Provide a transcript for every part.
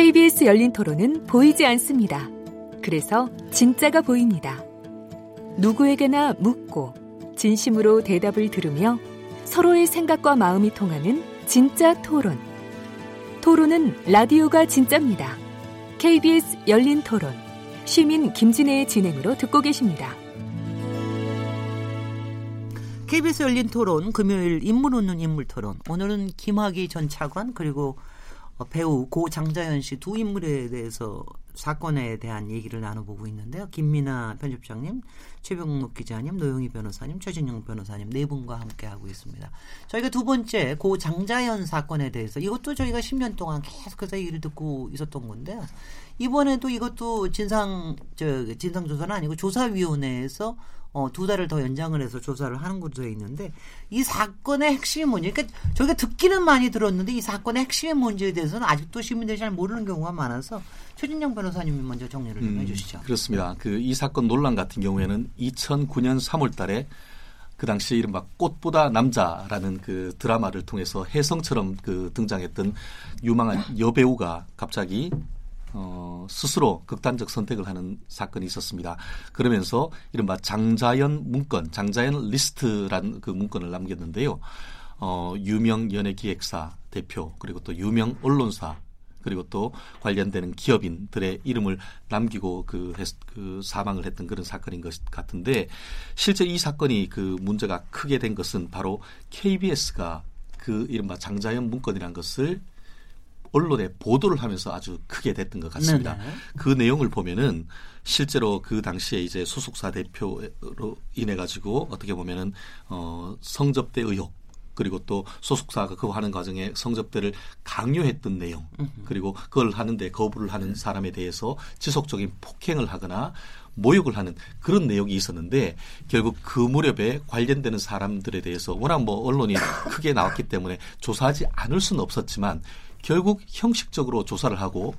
KBS 열린 토론은 보이지 않습니다. 그래서 진짜가 보입니다. 누구에게나 묻고 진심으로 대답을 들으며 서로의 생각과 마음이 통하는 진짜 토론. 토론은 라디오가 진짜입니다. KBS 열린 토론. 시민 김진애의 진행으로 듣고 계십니다. KBS 열린 토론 금요일 인물 웃는 인물 토론. 오늘은 김학의 전 차관 그리고 배우 고 장자연 씨 두 인물에 대해서 사건에 대한 얘기를 나눠보고 있는데요. 김민아 편집장님, 최병묵 기자님, 노영희 변호사님, 최진영 변호사님 네 분과 함께 하고 있습니다. 저희가 두 번째 고 장자연 사건에 대해서 이것도 저희가 10년 동안 계속해서 얘기를 듣고 있었던 건데요. 이번에도 이것도 진상 저 진상 조사는 아니고 조사위원회에서 어, 두 달을 더 연장을 해서 조사를 하는 되어 있는데 이 사건의 핵심이 뭐냐. 그러니까 저희가 듣기는 많이 들었는데 이 사건의 핵심의 문제에 대해서는 아직도 시민들이 잘 모르는 경우가 많아서 최진영 변호사님이 먼저 정리를 좀 음, 해주시죠. 그렇습니다. 그 이 사건 논란 같은 경우에는 2009년 3월 달에 그 당시에 이른바 꽃보다 남자라는 그 드라마를 통해서 혜성처럼 그 등장했던 유망한 여배우가 갑자기 어, 스스로 극단적 선택을 하는 사건이 있었습니다. 그러면서 이른바 장자연 문건, 장자연 리스트란 그 문건을 남겼는데요. 어, 유명 연예 기획사 대표 그리고 또 유명 언론사 그리고 또 관련되는 기업인들의 이름을 남기고 그, 그 사망을 했던 그런 사건인 것 같은데 실제 이 사건이 그 문제가 크게 된 것은 바로 KBS가 그 이른바 장자연 문건이라는 것을 언론에 보도를 하면서 아주 크게 됐던 것 같습니다. 네네. 그 내용을 보면은 실제로 그 당시에 이제 소속사 대표로 인해 가지고 어떻게 보면은 어 성접대 의혹 그리고 또 소속사가 그거 하는 과정에 성접대를 강요했던 내용 그리고 그걸 하는데 거부를 하는 사람에 대해서 지속적인 폭행을 하거나 모욕을 하는 그런 내용이 있었는데 결국 그 무렵에 관련되는 사람들에 대해서 워낙 뭐 언론이 크게 나왔기 때문에 조사하지 않을 수는 없었지만 결국 형식적으로 조사를 하고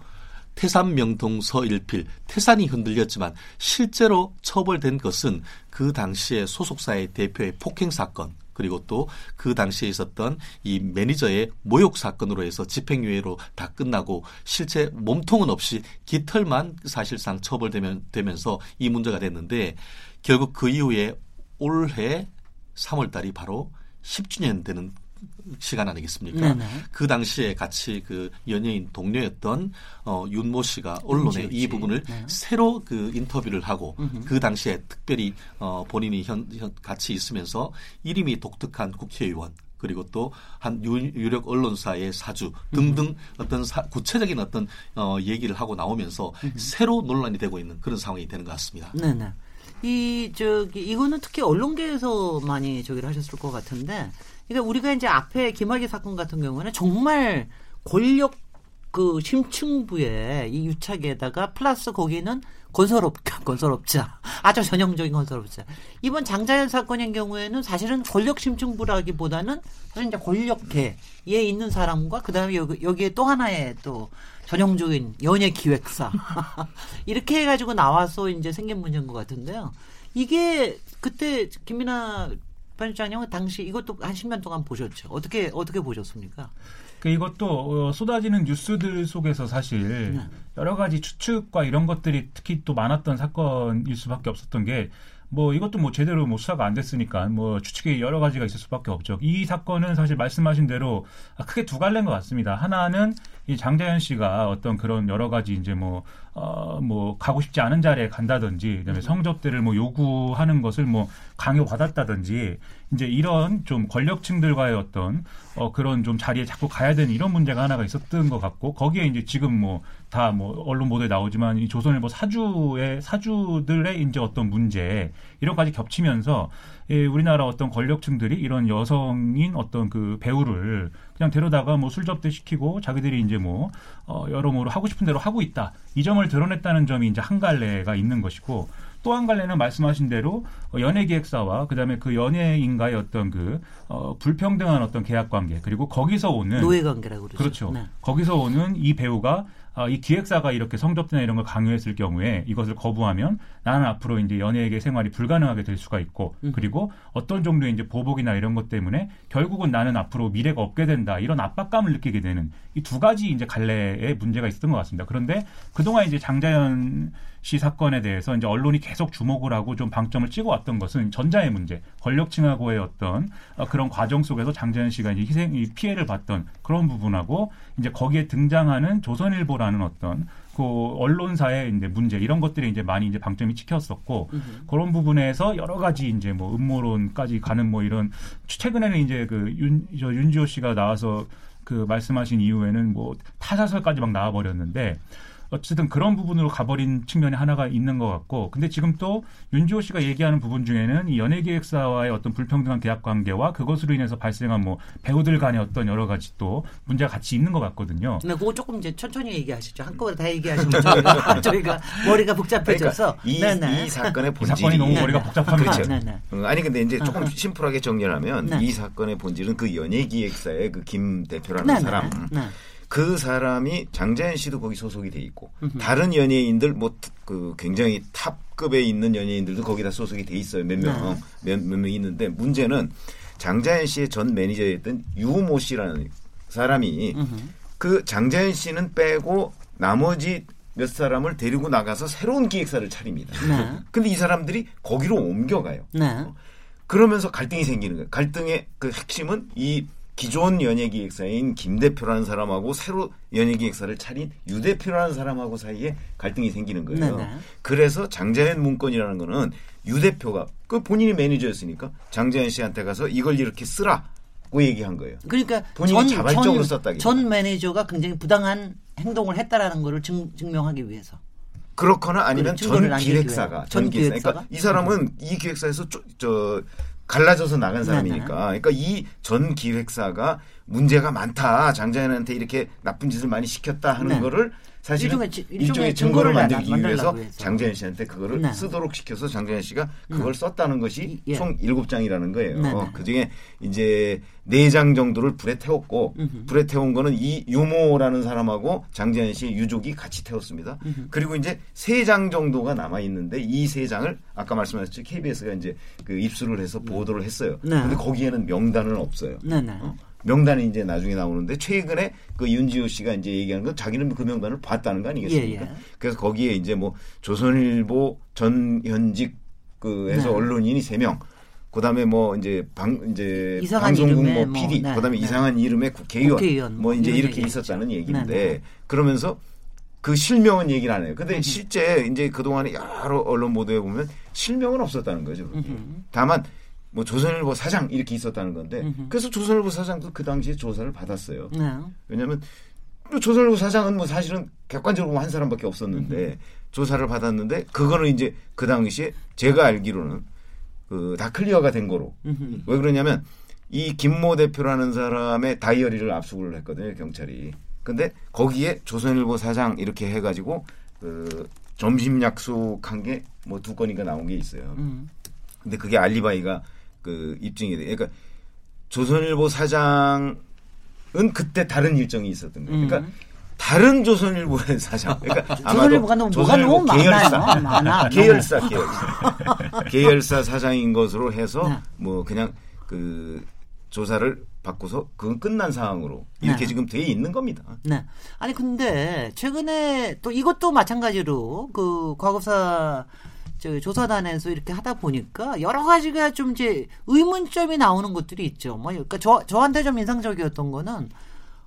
태산 명동 서일필 태산이 흔들렸지만 실제로 처벌된 것은 그 당시에 소속사의 대표의 폭행 사건 그리고 또 그 당시에 있었던 이 매니저의 모욕 사건으로 해서 집행유예로 다 끝나고 실제 몸통은 없이 깃털만 사실상 처벌되면 되면서 이 문제가 됐는데 결국 그 이후에 올해 3월 달이 바로 10주년 되는 시간 아니겠습니까? 네네. 그 당시에 같이 그 연예인 동료였던 어, 윤모 씨가 언론에 이 부분을 네. 새로 그 인터뷰를 하고 음흠. 그 당시에 특별히 어, 본인이 현, 현 같이 있으면서 이름이 독특한 국회의원 그리고 또 한 유력 언론사의 사주 등등 음. 어떤 사, 구체적인 어떤 어, 얘기를 하고 나오면서 음. 새로 논란이 되고 있는 그런 상황이 되는 것 같습니다. 네네. 이 저기 이거는 특히 언론계에서 많이 저기를 하셨을 것 같은데 그러니까 우리가 이제 앞에 김학의 사건 같은 경우는 정말 권력 그 심층부에 이 유착에다가 플러스 거기는 건설업 건설업자. 아주 전형적인 건설업자. 이번 장자연 사건의 경우에는 사실은 권력 심층부라기보다는 사실 이제 권력계에 있는 사람과 그다음에 여기, 여기 에 또 하나의 또 전형적인 연예 기획사. 이렇게 해가지고 나와서 이제 생긴 문제인 것 같은데요. 이게 그때 김민아 편집장님은 당시 이것도 한 10년 동안 보셨죠. 어떻게 어떻게 보셨습니까? 그 이것도 어, 쏟아지는 뉴스들 속에서 사실 네. 여러 가지 추측과 이런 것들이 특히 또 많았던 사건일 수밖에 없었던 게 뭐 이것도 뭐 제대로 뭐 수사가 안 됐으니까 뭐 추측이 여러 가지가 있을 수밖에 없죠. 이 사건은 사실 말씀하신 대로 크게 두 갈래인 것 같습니다. 하나는 이 장자연 씨가 어떤 그런 여러 가지 이제 뭐, 어, 뭐, 가고 싶지 않은 자리에 간다든지, 그다음에 음. 성접대를 뭐 요구하는 것을 뭐 강요받았다든지, 이제 이런 좀 권력층들과의 어떤 어, 그런 좀 자리에 자꾸 가야 되는 이런 문제가 하나가 있었던 것 같고, 거기에 이제 지금 뭐 다 뭐 언론 보도에 나오지만 이 조선일보 사주의 사주들의 이제 어떤 문제, 이런 까지 겹치면서 예, 우리나라 어떤 권력층들이 이런 여성인 어떤 그 배우를 그냥 데려다가 뭐 술접대 시키고 자기들이 이제 뭐 어, 여러모로 하고 싶은 대로 하고 있다. 이 점을 드러냈다는 점이 이제 한 갈래가 있는 것이고 또 한 갈래는 말씀하신 대로 어, 연예 기획사와 그다음에 그 연예인과의 어떤 그 어, 불평등한 어떤 계약 관계 그리고 거기서 오는 노예 관계라고 그러죠. 그렇죠. 네. 거기서 오는 이 배우가 아, 이 기획사가 이렇게 성접대나 이런 걸 강요했을 경우에 이것을 거부하면 나는 앞으로 이제 연예계 생활이 불가능하게 될 수가 있고 음. 그리고 어떤 정도의 이제 보복이나 이런 것 때문에 결국은 나는 앞으로 미래가 없게 된다 이런 압박감을 느끼게 되는 이 두 가지 이제 갈래의 문제가 있었던 것 같습니다. 그런데 그동안 이제 장자연 씨 사건에 대해서 이제 언론이 계속 주목을 하고 좀 방점을 찍어왔던 것은 전자의 문제, 권력층하고의 어떤 어, 그런 과정 속에서 장자연 씨가 이제 희생, 이 피해를 봤던 그런 부분하고 이제 거기에 등장하는 조선일보라는 어떤 그 언론사의 이제 문제 이런 것들이 이제 많이 이제 방점이 찍혔었고 그런 부분에서 여러 가지 이제 뭐 음모론까지 가는 뭐 이런 최근에는 이제 그 윤 저 윤지호 씨가 나와서 그 말씀하신 이후에는 뭐 타사설까지 막 나와버렸는데 어쨌든 그런 부분으로 가버린 측면이 하나가 있는 것 같고 근데 지금 또 윤지호 씨가 얘기하는 부분 중에는 이 연예기획사와의 어떤 불평등한 계약 관계와 그것으로 인해서 발생한 뭐 배우들 간의 어떤 여러 가지 또 문제가 같이 있는 것 같거든요. 네, 그거 조금 이제 천천히 얘기하시죠. 한꺼번에 다 얘기하시면 저희가, 저희가 머리가 복잡해져서. 그러니까 이, 이 사건의 이 본질이 사건이 너무 네, 머리가 네. 복잡합니다. 그렇죠. 네, 네. 어, 아니 근데 이제 조금. 심플하게 정리하면 네. 이 사건의 본질은 그 연예기획사의 그 김 대표라는 네, 네, 사람 네. 그 사람이 장자연 씨도 거기 소속이 돼 있고 다른 연예인들 뭐 그 굉장히 탑급에 있는 연예인들도 거기다 소속이 돼 있어요 몇명 네. 몇명 있는데 문제는 장자연 씨의 전 매니저였던 유모 씨라는 사람이 그 장자연 씨는 빼고 나머지 몇 사람을 데리고 나가서 새로운 기획사를 차립니다. 네. 근데 이 사람들이 거기로 옮겨가요. 네. 그러면서 갈등이 생기는 거예요. 갈등의 그 핵심은 이 기존 연예기획사인 김 대표라는 사람하고 새로 연예기획사를 차린 유 대표라는 사람하고 사이에 갈등이 생기는 거예요. 네네. 그래서 장자연 문건이라는 거는 유 대표가 그 본인이 매니저였으니까 장자연 씨한테 가서 이걸 이렇게 쓰라고 얘기한 거예요. 그러니까 본인이 자발적으로 썼다기 전 매니저가 굉장히 부당한 행동을 했다라는 거를 증, 증명하기 위해서. 그렇거나 아니면 전 기획사가. 전전 기획사? 그러니까 이 사람은 이 기획사에서 쪼, 저 갈라져서 나간 사람이니까. 그러니까 이 전 기획사가 문제가 많다. 장자연한테 이렇게 나쁜 짓을 많이 시켰다 하는 네. 거를 사실은 일종의 지- 일종의 일종의 증거를 만들기 위해서 해서. 장자연 씨한테 그거를 네. 쓰도록 시켜서 장자연 씨가 그걸 썼다는 것이 예. 총 일곱 장이라는 거예요. 네, 네. 그 중에 이제 네장 정도를 불에 태웠고 불에 태운 거는 이 유모라는 사람하고 장재현 씨의 유족이 같이 태웠습니다. 그리고 이제 세장 정도가 남아 있는데 이세 장을 아까 말씀하셨죠 KBS가 이제 그 입수를 해서 보도를 했어요. 네. 근데 거기에는 명단은 없어요. 네네. 어? 명단이 이제 나중에 나오는데 최근에 그 윤지호 씨가 이제 얘기하는 건 자기는 그 명단을 봤다는 거 아니겠습니까? 예, 예. 그래서 거기에 이제 뭐 조선일보 전 현직 그 해서 네. 언론인이 세 명. 그다음에 뭐 이제 방 이제 방송국 뭐 뭐, PD, 네, 그다음에 네. 이상한 이름의 국회의원, 국회의원 뭐뭐 이제 이렇게 얘기겠죠. 있었다는 얘기인데 네, 네. 그러면서 그 실명은 얘기를 안 해요. 근데 실제 이제 그동안에 여러 언론 보도에 보면 실명은 없었다는 거죠. 그렇게. 다만 뭐 조선일보 사장 이렇게 있었다는 건데 그래서 조선일보 사장도 그 당시에 조사를 받았어요. 네. 왜냐하면 또 조선일보 사장은 뭐 사실은 객관적으로 한 사람밖에 없었는데 조사를 받았는데 그거는 이제 그 당시에 제가 알기로는 그 다 clear가 된 거로 왜 그러냐면 이 김모 대표라는 사람의 다이어리를 압수를 했거든요 경찰이 근데 거기에 조선일보 사장 이렇게 해가지고 그 점심 약속한 게 뭐 두 건인가 나온 게 있어요 음. 근데 그게 알리바이가 그 입증이 돼. 그러니까 조선일보 사장은 그때 다른 일정이 있었던 거예요. 그러니까 다른 조선일보의 사장. 그러니까 음. 조선일보가 너무 뭐가 조선일보 너무 많아요. 계열사. 많아. 계열사, 계열사. 계열사 사장인 것으로 해서 네. 뭐 그냥 그 조사를 받고서 그건 끝난 상황으로 이렇게 네. 지금 돼 있는 겁니다. 네. 아니 근데 최근에 또 이것도 마찬가지로 그 과거사 저 조사단에서 이렇게 하다 보니까 여러 가지가 좀 이제 의문점이 나오는 것들이 있죠. 뭐 그러니까 저 저한테 좀 인상적이었던 거는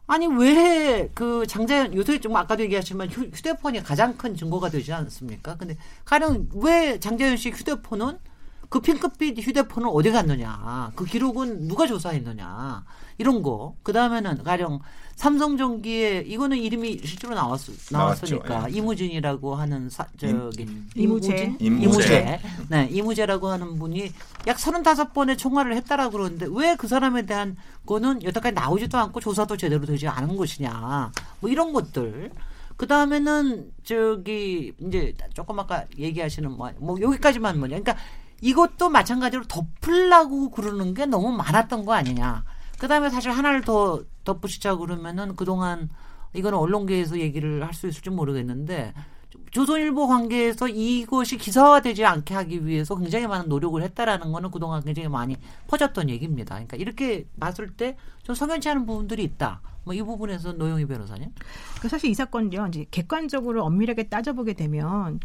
아니 왜 그 장자연 요새 좀 아까도 얘기하셨지만 휴, 휴대폰이 가장 큰 증거가 되지 않습니까? 근데 가령 왜 장자연 씨 휴대폰은 그 핑크빛 휴대폰은 어디 갔느냐? 그 기록은 누가 조사했느냐? 이런 거. 그 다음에는 가령 삼성전기에 이거는 이름이 실제로 나왔, 나왔으니까 나왔죠. 예. 이무진이라고 하는 사, 저기 이무재. 이무재. 네, 이무재라고 하는 분이 약 35번의 총괄을 했다라고 그러는데 왜 그 사람에 대한 거는 여태까지 나오지도 않고 조사도 제대로 되지 않은 것이냐. 뭐 이런 것들. 그 다음에는 저기 이제 조금 아까 얘기하시는 뭐, 뭐 여기까지만 뭐냐. 그러니까 이것도 마찬가지로 덮으려고 그러는 게 너무 많았던 거 아니냐. 그 다음에 사실 하나를 더 덧붙이자 그러면은 그동안 이거는 언론계에서 얘기를 할 수 있을지 모르겠는데 조선일보 관계에서 이것이 기사화되지 않게 하기 위해서 굉장히 많은 노력을 했다라는 거는 그동안 굉장히 많이 퍼졌던 얘기입니다. 그러니까 이렇게 봤을 때좀 성연치 않은 부분들이 있다. 뭐 이 부분에서 노영희 변호사님. 그 사실 이 사건요. 이제 객관적으로 엄밀하게 따져보게 되면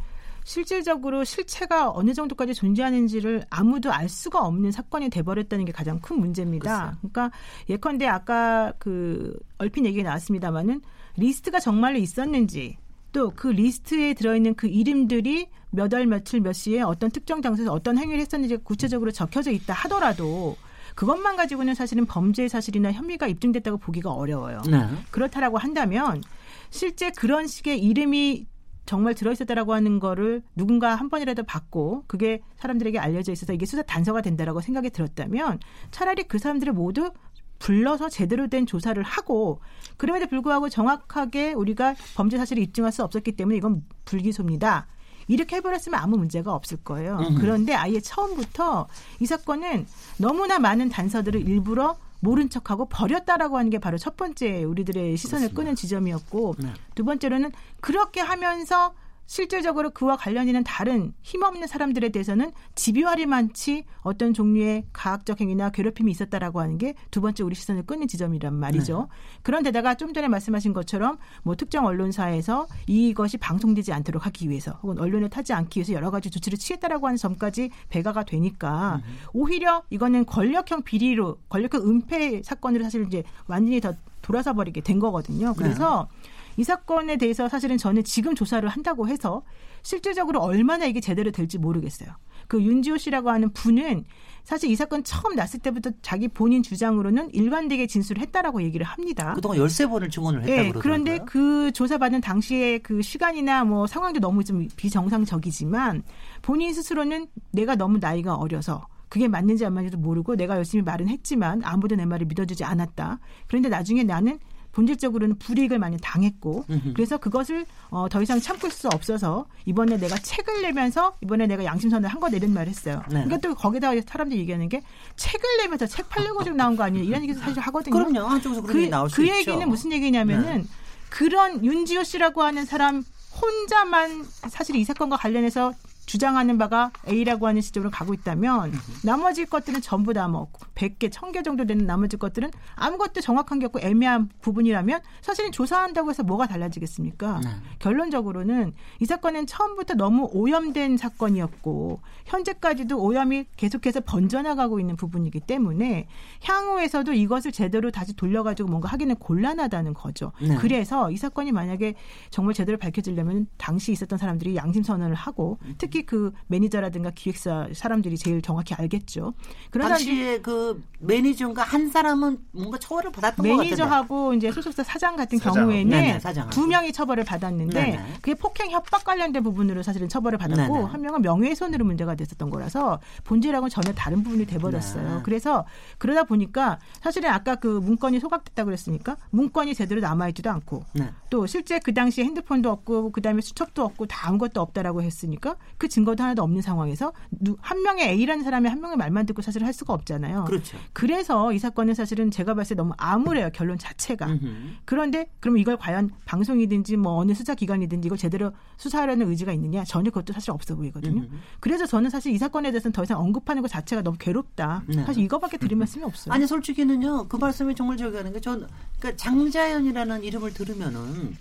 실질적으로 실체가 어느 정도까지 존재하는지를 아무도 알 수가 없는 사건이 돼버렸다는 게 가장 큰 문제입니다. 글쎄. 그러니까 예컨대 아까 그 얼핏 얘기가 나왔습니다마는 리스트가 정말로 있었는지 또 그 리스트에 들어있는 그 이름들이 몇 월 며칠 몇 시에 어떤 특정 장소에서 어떤 행위를 했었는지 구체적으로 적혀져 있다 하더라도 그것만 가지고는 사실은 범죄 사실이나 혐의가 입증됐다고 보기가 어려워요. 네. 그렇다라고 한다면 실제 그런 식의 이름이 정말 들어있었다라고 하는 거를 누군가 한 번이라도 받고 그게 사람들에게 알려져 있어서 이게 수사 단서가 된다라고 생각이 들었다면 차라리 그 사람들을 모두 불러서 제대로 된 조사를 하고 그럼에도 불구하고 정확하게 우리가 범죄 사실을 입증할 수 없었기 때문에 이건 불기소입니다. 이렇게 해버렸으면 아무 문제가 없을 거예요. 그런데 아예 처음부터 이 사건은 너무나 많은 단서들을 일부러 모른 척하고 버렸다라고 하는 게 바로 첫 번째 우리들의 시선을 그렇습니다. 끄는 지점이었고 네. 두 번째로는 그렇게 하면서 실질적으로 그와 관련 있는 다른 힘없는 사람들에 대해서는 집요하리만치 어떤 종류의 가학적 행위나 괴롭힘이 있었다라고 하는 게 두 번째 우리 시선을 끄는 지점이란 말이죠. 네. 그런데다가 좀 전에 말씀하신 것처럼 뭐 특정 언론사에서 이것이 방송되지 않도록 하기 위해서 혹은 언론에 타지 않기 위해서 여러 가지 조치를 취했다라고 하는 점까지 배가가 되니까 음. 오히려 이거는 권력형 비리로 권력형 은폐 사건으로 사실 이제 완전히 더 돌아서 버리게 된 거거든요. 그래서 네. 이 사건에 대해서 사실은 저는 지금 조사를 한다고 해서 실질적으로 얼마나 이게 제대로 될지 모르겠어요. 그 윤지호 씨라고 하는 분은 사실 이 사건 처음 났을 때부터 자기 본인 주장으로는 일관되게 진술을 했다라고 얘기를 합니다. 그동안 13번을 증언을 했다고 네, 그런데 그 조사받은 당시에 그 시간이나 뭐 상황도 너무 좀 비정상적이지만 본인 스스로는 내가 너무 나이가 어려서 그게 맞는지 안 맞는지도 모르고 내가 열심히 말은 했지만 아무도 내 말을 믿어주지 않았다. 그런데 나중에 나는 본질적으로는 불이익을 많이 당했고 그래서 그것을 어, 더 이상 참고 수 없어서 이번에 내가 책을 내면서 이번에 내가 양심선을 한 거 내는 말을 했어요. 네. 그러니까 또 거기다가 사람들이 얘기하는 게 책을 내면서 책 팔려고 지금 나온 거 아니에요? 이런 얘기 사실 하거든요. 그럼요. 한쪽에서 그런 그, 얘기 나올 수 그 있죠. 그 얘기는 무슨 얘기냐면은 네. 그런 윤지호 씨라고 하는 사람 혼자만 사실 이 사건과 관련해서 주장하는 바가 A라고 하는 시점으로 가고 있다면 나머지 것들은 전부 다 뭐 100개, 1000개 정도 되는 나머지 것들은 아무것도 정확한 게 없고 애매한 부분이라면 사실은 조사한다고 해서 뭐가 달라지겠습니까? 네. 결론적으로는 이 사건은 처음부터 너무 오염된 사건이었고 현재까지도 오염이 계속해서 번져나가고 있는 부분이기 때문에 향후에서도 이것을 제대로 다시 돌려가지고 뭔가 하기는 곤란하다는 거죠. 네. 그래서 이 사건이 만약에 정말 제대로 밝혀지려면 당시 있었던 사람들이 양심 선언을 하고 특히 특히 그 매니저라든가 기획사 사람들이 제일 정확히 알겠죠. 그런 당시에 그 매니저인가 한 사람은 뭔가 처벌을 받았던 것 같아요. 매니저하고 이제 소속사 사장 같은 사장. 경우에는 네네, 두 명이 처벌을 받았는데 네네. 그게 폭행 협박 관련된 부분으로 사실은 처벌을 받았고 네네. 한 명은 명예훼손으로 문제가 됐었던 거라서 본질하고는 전혀 다른 부분이 돼버렸어요. 네. 그래서 그러다 보니까 사실은 아까 그 문건이 소각됐다고 그랬으니까 문건이 제대로 남아있지도 않고 네. 또 실제 그 당시에 핸드폰도 없고 그다음에 수첩도 없고 다 아무것도 없다라고 했으니까 그 증거도 하나도 없는 상황에서 한 명의 A라는 사람이 한 명의 말만 듣고 사실 할 수가 없잖아요. 그렇죠. 그래서 이 사건은 사실은 제가 봤을 때 너무 암울해요. 결론 자체가. 음흠. 그런데 그럼 이걸 과연 방송이든지 뭐 어느 수사 기관이든지 이걸 제대로 수사하려는 의지가 있느냐? 전혀 그것도 사실 없어 보이거든요. 음흠. 그래서 저는 사실 이 사건에 대해서는 더 이상 언급하는 것 자체가 너무 괴롭다. 네. 사실 이거밖에 드릴 말씀이 없어요. 아니 솔직히는요. 그 말씀이 정말 저기 하는 게 전 그러니까 장자연이라는 이름을 들으면은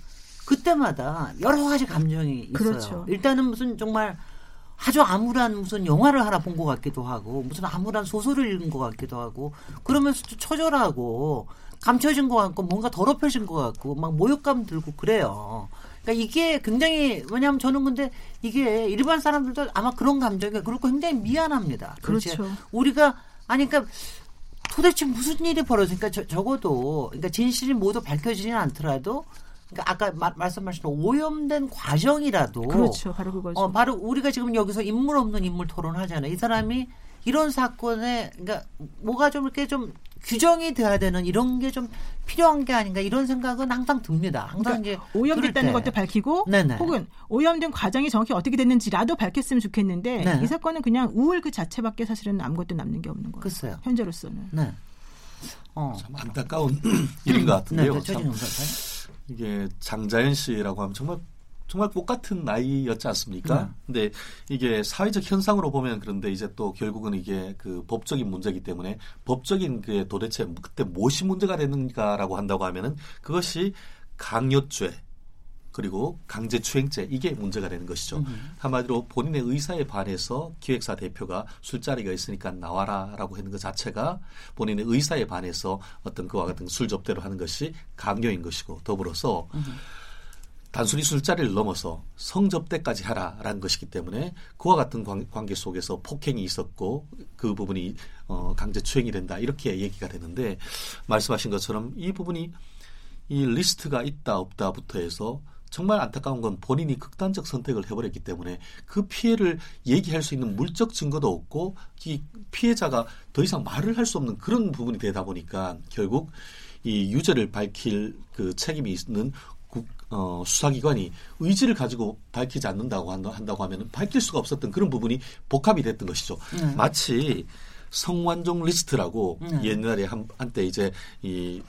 그때마다 여러 가지 감정이 있어요. 그렇죠. 일단은 무슨 정말 아주 암울한 무슨 영화를 하나 본 것 같기도 하고 무슨 암울한 소설을 읽은 것 같기도 하고 그러면서 도 처절하고 감춰진 것 같고 뭔가 더럽혀진 것 같고 막 모욕감 들고 그래요. 그러니까 이게 굉장히 왜냐하면 저는 근데 이게 일반 사람들도 아마 그런 감정이 그렇고 굉장히 미안합니다. 그렇죠. 우리가 아니 그러니까 도대체 무슨 일이 벌어지니까 적어도 그러니까 진실이 모두 밝혀지지는 않더라도 그러니까 아까 마, 말씀하신 오염된 과정이라도 그렇죠. 바로 그거죠. 어, 바로 우리가 지금 여기서 인물 없는 인물 토론하잖아요. 이 사람이 이런 사건에 그러니까 뭐가 좀 이렇게 좀 규정이 돼야 되는 이런 게 좀 필요한 게 아닌가 이런 생각은 항상 듭니다. 항상 그러니까 이제 오염됐다는. 것도 밝히고 네네. 혹은 오염된 과정이 정확히 어떻게 됐는지라도 밝혔으면 좋겠는데 네. 이 사건은 그냥 우울 그 자체밖에 사실은 아무것도 남는 게 없는 거예요. 글쎄요. 현재로서는. 네. 어. 참 안타까운 일인 것 같은데요. 네, 참 선생. 이게 장자연 씨라고 하면 정말 정말 똑같은 나이였지 않습니까? 근데 이게 사회적 현상으로 보면 그런데 이제 또 결국은 이게 그 법적인 문제이기 때문에 법적인 그 도대체 그때 무엇이 문제가 되는가라고 한다고 하면은 그것이 강요죄 그리고 강제추행죄 이게 문제가 되는 것이죠. 한마디로 본인의 의사에 반해서 기획사 대표가 술자리가 있으니까 나와라라고 하는 것 자체가 본인의 의사에 반해서 어떤 그와 같은 술 접대를 하는 것이 강요인 것이고 더불어서 단순히 술자리를 넘어서 성접대까지 하라라는 것이기 때문에 그와 같은 관, 관계 속에서 폭행이 있었고 그 부분이 어, 강제추행이 된다 이렇게 얘기가 되는데 말씀하신 것처럼 이 부분이 이 리스트가 있다 없다부터 해서 정말 안타까운 건 본인이 극단적 선택을 해버렸기 때문에 그 피해를 얘기할 수 있는 물적 증거도 없고 이 피해자가 더 이상 말을 할 수 없는 그런 부분이 되다 보니까 결국 이 유죄를 밝힐 그 책임이 있는 국, 어, 수사기관이 의지를 가지고 밝히지 않는다고 한다, 한다고 하면 밝힐 수가 없었던 그런 부분이 복합이 됐던 것이죠. 네. 마치 성완종 리스트라고 네. 옛날에 한, 한때 이제 이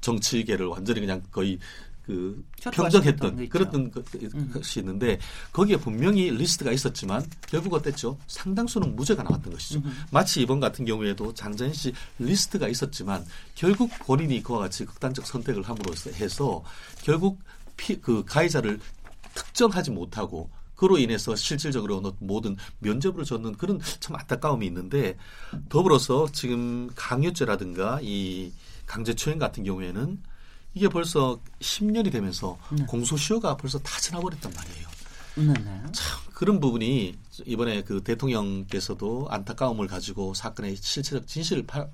정치계를 완전히 그냥 거의 그 평정했던. 그랬던 것- 것이 있는데 거기에 분명히 리스트가 있었지만 결국 어땠죠? 상당수는 무죄가 나왔던 것이죠. 마치 이번 같은 경우에도 장자연 씨 리스트가 있었지만 결국 본인이 그와 같이 극단적 선택을 함으로써 해서 결국 피, 그 가해자를 특정하지 못하고 그로 인해서 실질적으로 모든 면접을 줬는 그런 참 안타까움이 있는데 더불어서 지금 강요죄라든가 이 강제추행 같은 경우에는 이게 벌써 10년이 되면서 공소시효가 벌써 다 지나버렸단 말이에요. 네네. 참 그런 부분이 이번에 그 대통령께서도 안타까움을 가지고 사건의 실체적 진실을 파-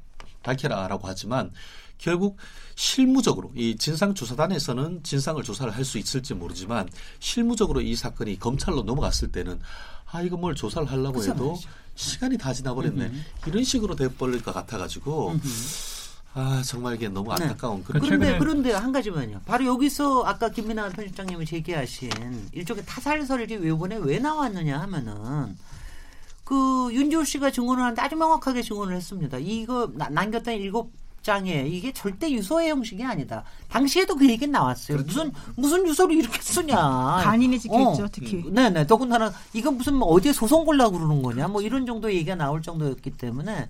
밝혀라라고 하지만 결국 실무적으로 이 진상조사단에서는 진상을 조사를 할 수 있을지 모르지만 실무적으로 이 사건이 검찰로 넘어갔을 때는 아 이거 뭘 조사를 하려고 해도. 시간이 다 지나버렸네 이런 식으로 돼버릴 것 같아가지고 아 정말 이게 너무 네. 안타까운 그런 그 그런데 그런데 한 가지만요. 바로 여기서 아까 김민아 편집장님이 제기하신 일종의 타살설이 이번에 왜 나왔느냐 하면은 그 윤지호 씨가 증언을 하는데 아주 명확하게 증언을 했습니다. 이거 나- 남겼던 일곱 장에 이게 절대 유서의 형식이 아니다. 당시에도 그 얘기는 나왔어요. 무슨 무슨 유서를 이렇게 쓰냐. 간인이 찍혀 있죠, 특히. 음, 네네. 더군다나 이건 무슨 뭐 어디에 소송 걸라고 그러는 거냐. 뭐 이런 정도 얘기가 나올 정도였기 때문에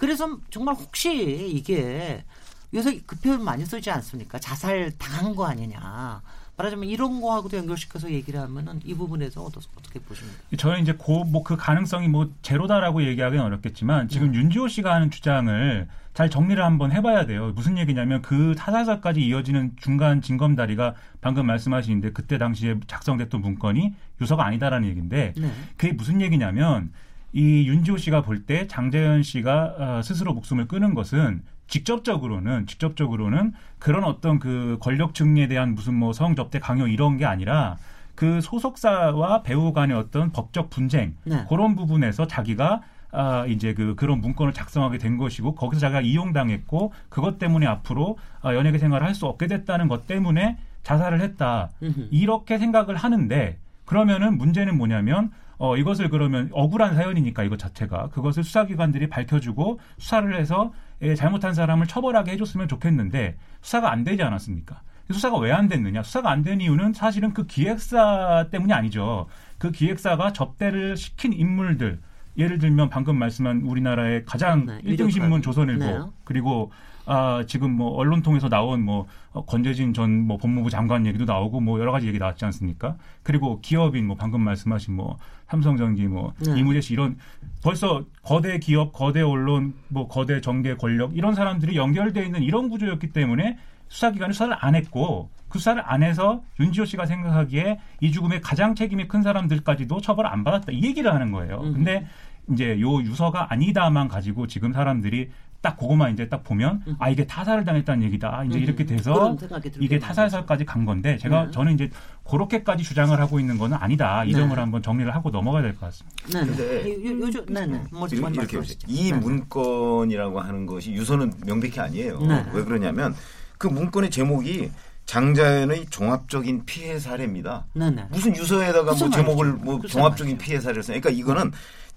그래서 정말 혹시 이게 요새 그 표현 많이 쓰지 않습니까? 자살 당한 거 아니냐. 말하자면 이런 거하고도 연결시켜서 얘기를 하면은 이 부분에서 어떻게, 보십니까? 저는 이제 고, 뭐그 가능성이 뭐 제로다라고 얘기하기는 어렵겠지만 지금 윤지호 씨가 하는 주장을 잘 정리를 한번 해봐야 돼요. 무슨 얘기냐면 그 타살사까지 이어지는 중간 징검다리가 방금 말씀하시는데 그때 당시에 작성됐던 문건이 유서가 아니다라는 얘기인데 네. 그게 무슨 얘기냐면 이 윤지호 씨가 볼 때 장재현 씨가 어, 스스로 목숨을 끊은 것은 직접적으로는 직접적으로는 그런 어떤 그 권력층에 대한 무슨 뭐 성접대 강요 이런 게 아니라 그 소속사와 배우 간의 어떤 법적 분쟁 네. 그런 부분에서 자기가 아 이제 그 그런 문건을 작성하게 된 것이고 거기서 자기가 이용당했고 그것 때문에 앞으로 아, 연예계 생활을 할 수 없게 됐다는 것 때문에 자살을 했다. 이렇게 생각을 하는데 그러면은 문제는 뭐냐면 어 이것을 그러면 억울한 사연이니까 이것 자체가 그것을 수사기관들이 밝혀주고 수사를 해서 예, 잘못한 사람을 처벌하게 해줬으면 좋겠는데 수사가 안 되지 않았습니까? 수사가 왜 안 됐느냐? 수사가 안 된 이유는 사실은 그 기획사 때문이 아니죠. 그 기획사가 접대를 시킨 인물들 예를 들면 방금 말씀한 우리나라의 가장 네, 일 1등 신문. 조선일보 네. 그리고 아 지금 뭐 언론 통해서 나온 뭐 어, 권재진 전 뭐 법무부 장관 얘기도 나오고 뭐 여러 가지 얘기 나왔지 않습니까? 그리고 기업인 뭐 방금 말씀하신 뭐 삼성전기 뭐 네. 이무재 씨 이런 벌써 거대 기업, 거대 언론, 뭐 거대 정계 권력 이런 사람들이 연결돼 있는 이런 구조였기 때문에 수사기관이 수사를 안 했고 그 수사를 안 해서 윤지호 씨가 생각하기에 이 죽음에 가장 책임이 큰 사람들까지도 처벌을 안 받았다 이 얘기를 하는 거예요. 음. 근데 이제 요 유서가 아니다만 가지고 지금 사람들이 딱 그것만 이제 딱 보면 아 이게 타살을 당했다는 얘기다. 이제 음. 이렇게 돼서 이게. 타살설까지 간 건데 제가 네. 저는 이제 그렇게까지 주장을 하고 있는 거는 아니다. 이 네. 점을 한번 정리를 하고 넘어가야 될 것 같습니다. 네, 근데 네. 요, 요즘 네 네. 뭐 이렇게, 이렇게. 이 네. 문건이라고 하는 것이 유서는 명백히 아니에요. 네. 왜 그러냐면 그 문건의 제목이 장자연의 종합적인 피해 사례입니다. 네네. 무슨 유서에다가 무슨 뭐 제목을? 뭐 종합적인 말이죠? 피해 사례를 써. 그러니까 이거는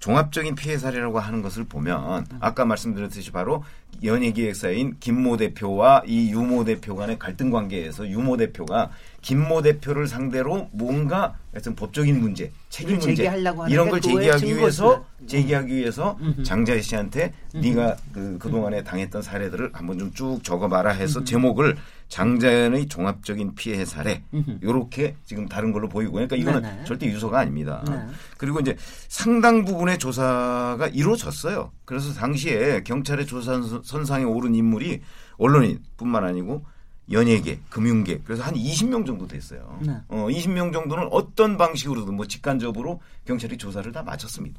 종합적인 피해 사례라고 하는 것을 보면 아까 말씀드렸듯이 바로 연예기획사인 김모 대표와 이 유모 대표 간의 갈등 관계에서 유모 대표가 김모 대표를 상대로 뭔가 하여튼 법적인 문제, 책임 문제 이런 걸 제기하기 위해서. 제기하기 위해서 음흠. 장자희 씨한테 네가 그 그동안에 당했던 사례들을 한번 좀 쭉 적어봐라 해서 제목을 장자연의 종합적인 피해 사례. 요렇게 지금 다른 걸로 보이고 그러니까 이거는 네네. 절대 유서가 아닙니다. 네. 그리고 이제 상당 부분의 조사가 이루어졌어요. 그래서 당시에 경찰의 조사 선- 선상에 오른 인물이 언론인뿐만 아니고 연예계, 금융계 그래서 한 20명 정도 됐어요. 네. 어, 20명 정도는 어떤 방식으로든 뭐 직간접으로 경찰이 조사를 다 마쳤습니다.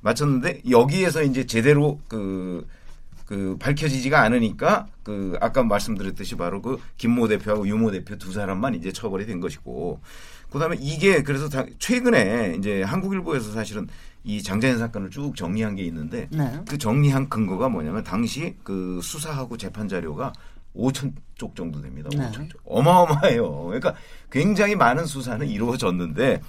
마쳤는데 여기에서 이제 제대로 그, 그 밝혀지지가 않으니까 그 아까 말씀드렸듯이 바로 그 김모 대표하고 유모 대표 두 사람만 이제 처벌이 된 것이고 그다음에 이게 그래서 다- 최근에 이제 한국일보에서 사실은 이 장자연 사건을 쭉 정리한 게 있는데 네. 그 정리한 근거가 뭐냐면 당시 그 수사하고 재판 자료가 5천 쪽 정도 됩니다. 네. 5천 쪽. 어마어마해요. 그러니까 굉장히 많은 수사는 이루어졌는데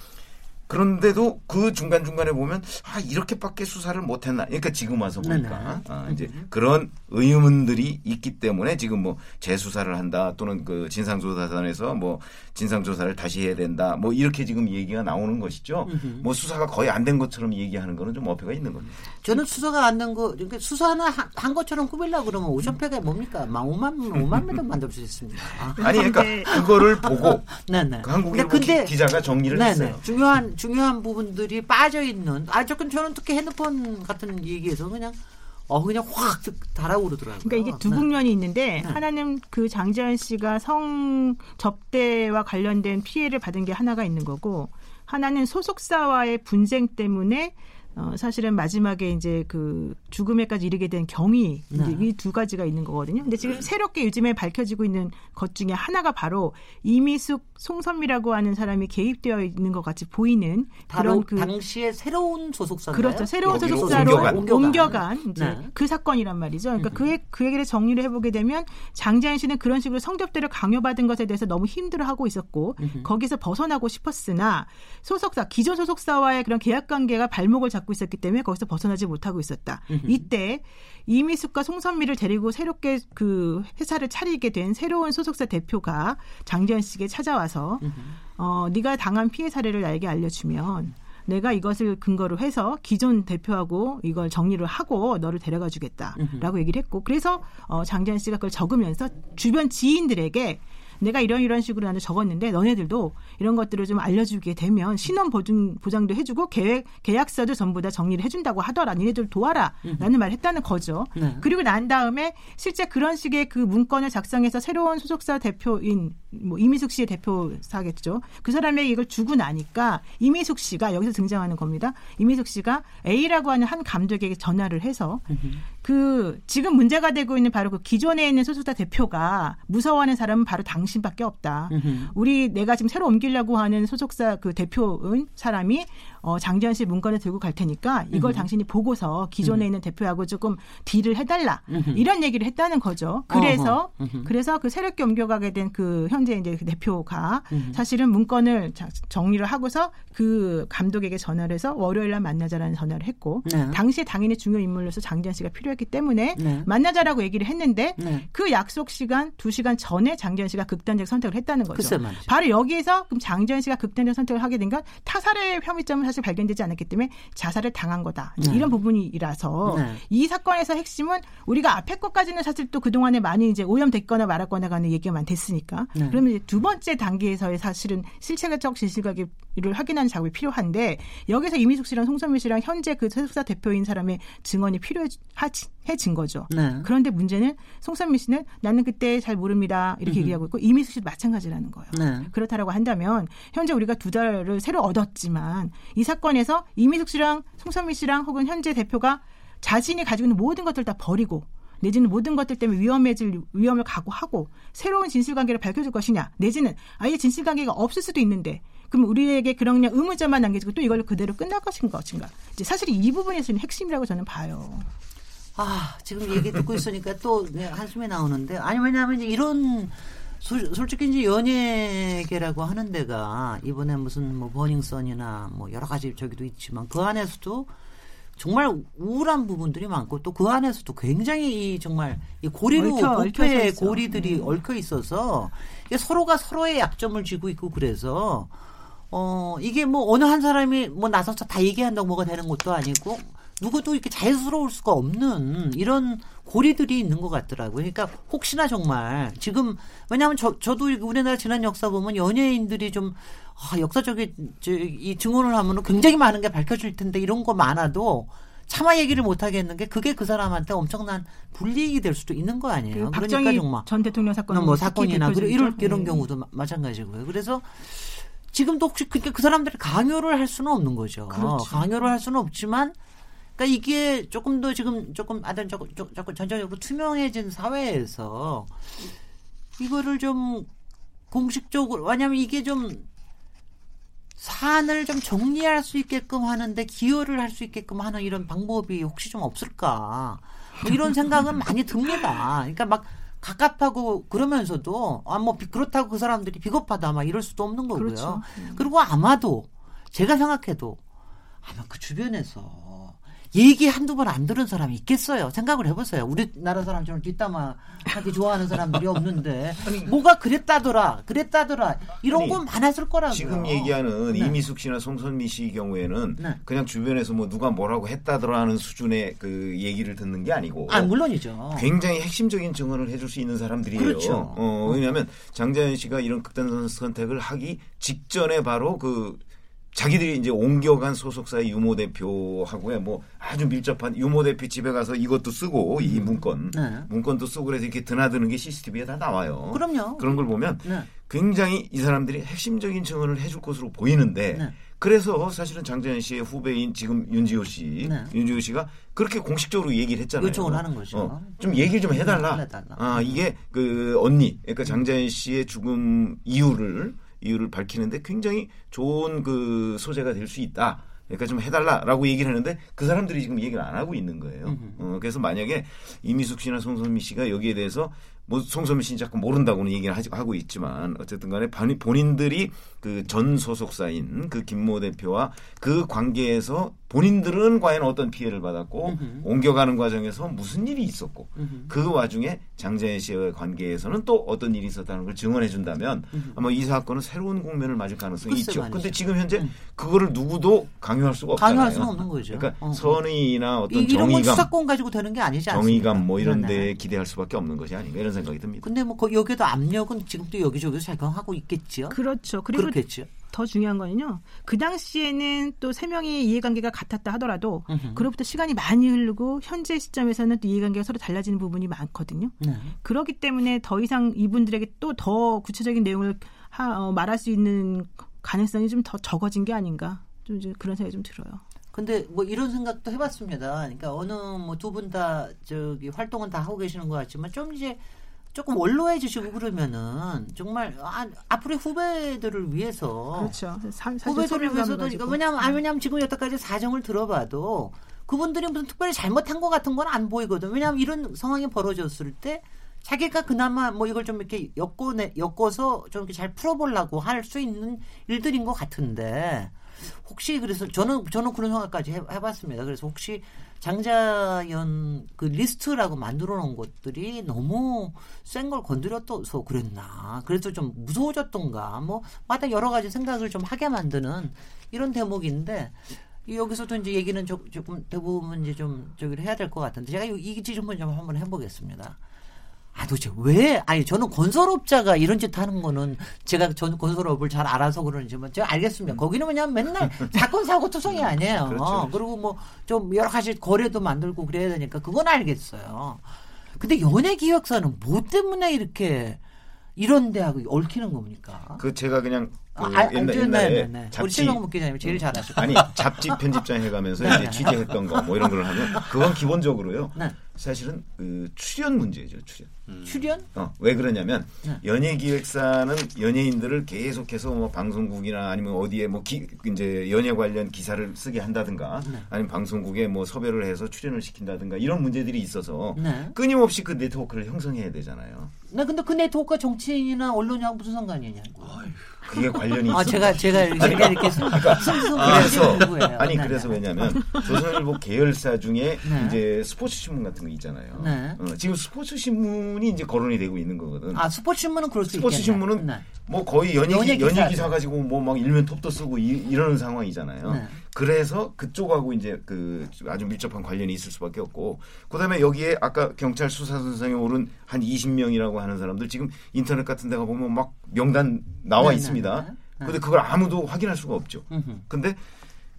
그런데도 그 중간 중간에 보면 아 이렇게밖에 수사를 못했나? 그러니까 지금 와서 보니까. 아, 이제 그런 의문들이 있기 때문에 지금 뭐 재수사를 한다 또는 그 진상조사단에서 뭐 진상조사를 다시 해야 된다 뭐 이렇게 지금 얘기가 나오는 것이죠. 뭐 수사가 거의 안 된 것처럼 얘기하는 거는 좀 어폐가 있는 겁니다. 저는 수사가 안 된 거, 그러니까 수사 하나 한, 한 것처럼 꾸밀라 그러면 5천 패가 뭡니까? 막 5만, 5만 매도 만들 수 있습니다. 아. 아니 그러니까 근데- 그거를 보고 네네. 그 한국일보 기- 기자가 정리를 네네. 했어요. 중요한 중요한 부분들이 빠져 있는. 아, 조금 저는 특히 핸드폰 같은 얘기에서 그냥 어 그냥 확 달아오르더라고요. 그러니까 이게 두 네. 국면이 있는데 네. 하나는 그 장자연 씨가 성 접대와 관련된 피해를 받은 게 하나가 있는 거고 하나는 소속사와의 분쟁 때문에 어, 사실은 마지막에 이제 그 죽음에까지 이르게 된 경위 네. 이두 가지가 있는 거거든요. 근데 지금 새롭게 요즘에 밝혀지고 있는 것 중에 하나가 바로 이미숙 송선미라고 하는 사람이 개입되어 있는 것 같이 보이는 그런 그 당시에 새로운 소속사인가요? 그렇죠. 새로운 소속사로 옮겨간. 옮겨간, 이제 네. 그 사건이란 말이죠. 그러니까 그, 그 얘기를 정리를 해보게 되면 장자연 씨는 그런 식으로 성접대를 강요받은 것에 대해서 너무 힘들어하고 있었고 거기서 벗어나고 싶었으나 소속사 기존 소속사와의 그런 계약 관계가 발목을 잡고 있었기 때문에 거기서 벗어나지 못하고 있었다. 이때 이미숙과 송선미를 데리고 새롭게 그 회사를 차리게 된 새로운 소속사 대표가 장자연 씨에게 찾아와서 어, 네가 당한 피해 사례를 나에게 알려주면 내가 이것을 근거로 해서 기존 대표하고 이걸 정리를 하고 너를 데려가 주겠다라고 얘기를 했고 그래서 어, 장재현 씨가 그걸 적으면서 주변 지인들에게 내가 이런 이런 식으로 나는 적었는데 너네들도 이런 것들을 좀 알려주게 되면 신원 보증 보장도 해주고 계획 계약서도 전부 다 정리를 해준다고 하더라. 니네들 도와라라는 말을 했다는 거죠. 네. 그리고 난 다음에 실제 그런 식의 그 문건을 작성해서 새로운 소속사 대표인 뭐 이미숙 씨의 대표사겠죠. 그 사람에게 이걸 주고 나니까 이미숙 씨가 여기서 등장하는 겁니다. 이미숙 씨가 A라고 하는 한 감독에게 전화를 해서 그 지금 문제가 되고 있는 바로 그 기존에 있는 소속사 대표가 무서워하는 사람은 바로 당신밖에 없다. 우리 내가 지금 새로 옮기려고 하는 소속사 그 대표인 사람이 어, 장지현 씨 문건을 들고 갈 테니까 이걸 당신이 보고서 기존에 있는 대표하고 조금 딜을 해달라. 이런 얘기를 했다는 거죠. 그래서 그래서 그 새롭게 옮겨가게 된 그 현재 이제 그 대표가 사실은 문건을 자- 정리를 하고서 그 감독에게 전화를 해서 월요일 날 만나자라는 전화를 했고 네. 당시에 당연히 중요 인물로서 장지현 씨가 필요했 기 때문에 네. 만나자라고 얘기를 했는데 네. 그 약속 시간 두 시간 전에 장지현 씨가 극단적 선택을 했다는 거죠. 바로 여기에서 그럼 장지현 씨가 극단적 선택을 하게 된 건 타살의 혐의점은 사실 발견되지 않았기 때문에 자살을 당한 거다. 네. 이런 부분이라서 네. 이 사건에서 핵심은 우리가 앞에 것까지는 사실 또 그동안에 많이 이제 오염됐거나 말았거나 가는 얘기가 많이 됐으니까 네. 그러면 이제 두 번째 단계에서의 사실은 실체적 진실관계를 확인하는 작업이 필요한데 여기서 이미숙 씨랑 송선미 씨랑 현재 그 소속사 대표인 사람의 증언이 필요 해진 거죠. 네. 그런데 문제는 송선미 씨는 나는 그때 잘 모릅니다 이렇게 얘기하고 있고 이미숙 씨도 마찬가지라는 거예요. 네. 그렇다라고 한다면 현재 우리가 두 달을 새로 얻었지만 이 사건에서 이미숙 씨랑 송선미 씨랑 혹은 현재 대표가 자신이 가지고 있는 모든 것들 다 버리고 내지는 모든 것들 때문에 위험해질 위험을 각오하고 새로운 진실관계를 밝혀줄 것이냐 내지는 아예 진실관계가 없을 수도 있는데 그럼 우리에게 그런 그냥 의문점만 남겨지고 또 이걸로 그대로 끝날 것인 것인가 이제 사실 이 부분에서는 핵심이라고 저는 봐요. 아 지금 얘기 듣고 있으니까 또 한숨이 나오는데 아니 왜냐하면 이제 이런 소, 솔직히 이제 연예계라고 하는 데가 이번에 무슨 뭐 버닝썬이나 뭐 여러 가지 저기도 있지만 그 안에서도 정말 우울한 부분들이 많고 또 그 안에서도 굉장히 이 정말 이 고리로 얽혀, 부패의. 고리들이 음. 얽혀 있어서 이게 서로가 서로의 약점을 쥐고 있고 그래서 어 이게 뭐 어느 한 사람이 뭐 나서서 다 얘기한다고 뭐가 되는 것도 아니고 누구도 이렇게 자유스러울 수가 없는 이런 고리들이 있는 것 같더라고요. 그러니까 혹시나 정말 지금 왜냐하면 저 저도 우리나라 지난 역사 보면 연예인들이 좀 아, 역사적인 저, 이 증언을 하면 은 굉장히 많은 게 밝혀질 텐데 이런 거 많아도 차마 얘기를 못 하겠는 게 그게 그 사람한테 엄청난 불이익이 될 수도 있는 거 아니에요. 그 그러니까 정말 전 대통령 사건 뭐 사건이나 그런 이런 이런 네. 경우도 마- 마찬가지고요. 그래서 지금도 혹시 그러니까 그 사람들이 강요를 할 수는 없는 거죠. 그렇죠. 강요를 할 수는 없지만 그러니까 이게 조금 더 지금 조금 아들 조금 조- 조금 전체적으로 투명해진 사회에서 이거를 좀 공식적으로 왜냐하면 이게 좀 사안을 좀 정리할 수 있게끔 하는데 기여를 할 수 있게끔 하는 이런 방법이 혹시 좀 없을까 뭐 이런 생각은 많이 듭니다. 그러니까 막 갑갑하고 그러면서도 아뭐 그렇다고 그 사람들이 비겁하다 막 이럴 수도 없는 거고요. 그렇죠. 그리고 아마도 제가 생각해도 아마 그 주변에서 얘기 한두 번 안 들은 사람이 있겠어요. 생각을 해보세요. 우리나라 사람처럼 뒷담화 하기 좋아하는 사람들이 없는데 뭐가 그랬다더라, 그랬다더라 이런 아니, 건 많았을 거라고요. 지금 얘기하는 네. 이미숙 씨나 송선미 씨 경우에는 네. 그냥 주변에서 뭐 누가 뭐라고 했다더라 하는 수준의 그 얘기를 듣는 게 아니고 아 물론이죠. 굉장히 핵심적인 증언을 해줄 수 있는 사람들이에요. 그렇죠. 어, 왜냐하면 장자연 씨가 이런 극단 선택을 하기 직전에 바로 그 자기들이 이제 옮겨간 소속사의 유모 대표하고의 뭐 아주 밀접한 유모 대표 집에 가서 이것도 쓰고 이 문건 네. 문건도 쓰고 그래서 이렇게 드나드는 게 CCTV에 다 나와요. 그럼요. 그런 걸 보면 네. 굉장히 이 사람들이 핵심적인 증언을 해줄 것으로 보이는데 네. 그래서 사실은 장자연 씨의 후배인 지금 윤지호 씨, 네. 윤지호 씨가 그렇게 공식적으로 얘기를 했잖아요. 요청을 하는 거죠. 어, 좀 얘기 좀 해달라. 음, 해달라. 아 이게 그 언니, 그러니까 장자연 씨의 죽음 이유를 이유를 밝히는데 굉장히 좋은 그 소재가 될 수 있다. 그러니까 좀 해달라라고 얘기를 하는데 그 사람들이 지금 얘기를 안 하고 있는 거예요. 어, 그래서 만약에 이미숙 씨나 송선미 씨가 여기에 대해서 뭐 송선미 씨는 자꾸 모른다고는 얘기를 하고 있지만 어쨌든 간에 본- 본인들이 그 전 소속사인 그 김모 대표와 그 관계에서 본인들은 과연 어떤 피해를 받았고 옮겨가는 과정에서 무슨 일이 있었고 그 와중에 장자연 씨와의 관계에서는 또 어떤 일이 있었다는 걸 증언해 준다면 아마 이 사건은 새로운 국면을 맞을 가능성이 있죠. 말이죠. 근데 지금 현재 그거를 누구도 강요할 수가 없잖아요. 강요할 수는 없는 거죠. 그러니까 어. 선의나 어떤 이- 이런 건 정의감, 수사권 가지고 되는 게 아니지 않습니까? 정의감 뭐 이런. 데 기대할 수밖에 없는 것이 아닌가 이런 생각이 듭니다. 근데 뭐 거- 여기에도 압력은 지금도 여기저기서 작용하고 있겠지요. 그렇죠. 그리고 그렇겠죠. 더 중요한 거는요. 그 당시에는 또 세 명의 이해관계가 같았다 하더라도 그로부터 시간이 많이 흐르고 현재 시점에서는 또 이해관계가 서로 달라지는 부분이 많거든요. 네. 그렇기 때문에 더 이상 이분들에게 또 더 구체적인 내용을 하- 어, 말할 수 있는 가능성이 좀 더 적어진 게 아닌가. 좀 이제 그런 생각이 좀 들어요. 근데 뭐 이런 생각도 해봤습니다. 그러니까 어느 뭐 두 분 다 저기 활동은 다 하고 계시는 것 같지만 좀 이제 조금 원로해 주시고 그러면은 정말 아, 앞으로의 후배들을 위해서 그렇죠. 사, 후배들을 위해서도 가지고. 그러니까 왜냐하면 아 왜냐하면 지금 여태까지 사정을 들어봐도 그분들이 무슨 특별히 잘못한 것 같은 건 안 보이거든. 왜냐하면 이런 상황이 벌어졌을 때 자기가 그나마 뭐 이걸 좀 이렇게 엮어내 엮어서 좀 이렇게 잘 풀어보려고 할 수 있는 일들인 것 같은데 혹시 그래서 저는 저는 그런 생각까지 해, 해봤습니다. 그래서 혹시 장자연 그 리스트라고 만들어 놓은 것들이 너무 센 걸 건드렸어서 그랬나. 그래서 좀 무서워졌던가. 뭐, 마다 여러 가지 생각을 좀 하게 만드는 이런 대목인데, 이 여기서도 이제 얘기는 조, 조금 대부분 이제 좀 저기를 해야 될 것 같은데, 제가 이- 이 지점을 좀 한번 해보겠습니다. 아, 도대체 왜? 아니, 저는 건설업자가 이런 짓 하는 거는 제가 전 건설업을 잘 알아서 그러는지만 제가 알겠습니다. 거기는 그냥 맨날 사건, 사고 투성이 아니에요. 그렇죠. 그리고 뭐 좀 여러 가지 거래도 만들고 그래야 되니까 그건 알겠어요. 근데 연예 기획사는 뭐 때문에 이렇게 이런 데하고 얽히는 겁니까? 그 제가 그냥 그 아, 아, 옛날, 네, 옛날에 네, 네. 우리 잡지 신명목 기자님 제일 잘하시고. 아니 잡지 편집장 해가면서 네, 이제 네. 취재했던 거 뭐 이런 걸 하면 그건 기본적으로요. 네. 사실은 그 출연 문제죠, 출연. 출연? 어, 왜 그러냐면 네. 연예 기획사는 연예인들을 계속해서 뭐 방송국이나 아니면 어디에 뭐 기, 이제 연예 관련 기사를 쓰게 한다든가 네. 아니면 방송국에 뭐 섭외를 해서 출연을 시킨다든가 이런 문제들이 있어서 네. 끊임없이 그 네트워크를 형성해야 되잖아요. 나 근데 그 네트워크가 정치인이나 언론이하고 무슨 상관이냐고. 그게 관련이 있어. 아 제가 제가 이렇게 이렇게 순- 순수 그래서 누구예요? 아니 네, 그래서 네. 왜냐하면 조선일보 계열사 중에 네. 이제 스포츠 신문 같은 거 있잖아요. 네. 어, 지금 스포츠 신문이 이제 거론이 되고 있는 거거든. 아 스포츠 신문은 그럴 수 스포츠 있겠네. 신문은 네. 뭐 거의 연예 연예 기, 기사. 연예 기사 가지고 뭐 막 일면 톱도 쓰고 이, 러는 상황이잖아요. 네. 그래서 그쪽하고 이제 그 아주 밀접한 관련이 있을 수밖에 없고 그다음에 여기에 아까 경찰 수사 선상에 오른 한 20명이라고 하는 사람들 지금 인터넷 같은 데가 보면 막 명단 나와 네, 있습니다. 네, 네. 네. 근데 그걸 아무도 확인할 수가 없죠. 음흠. 근데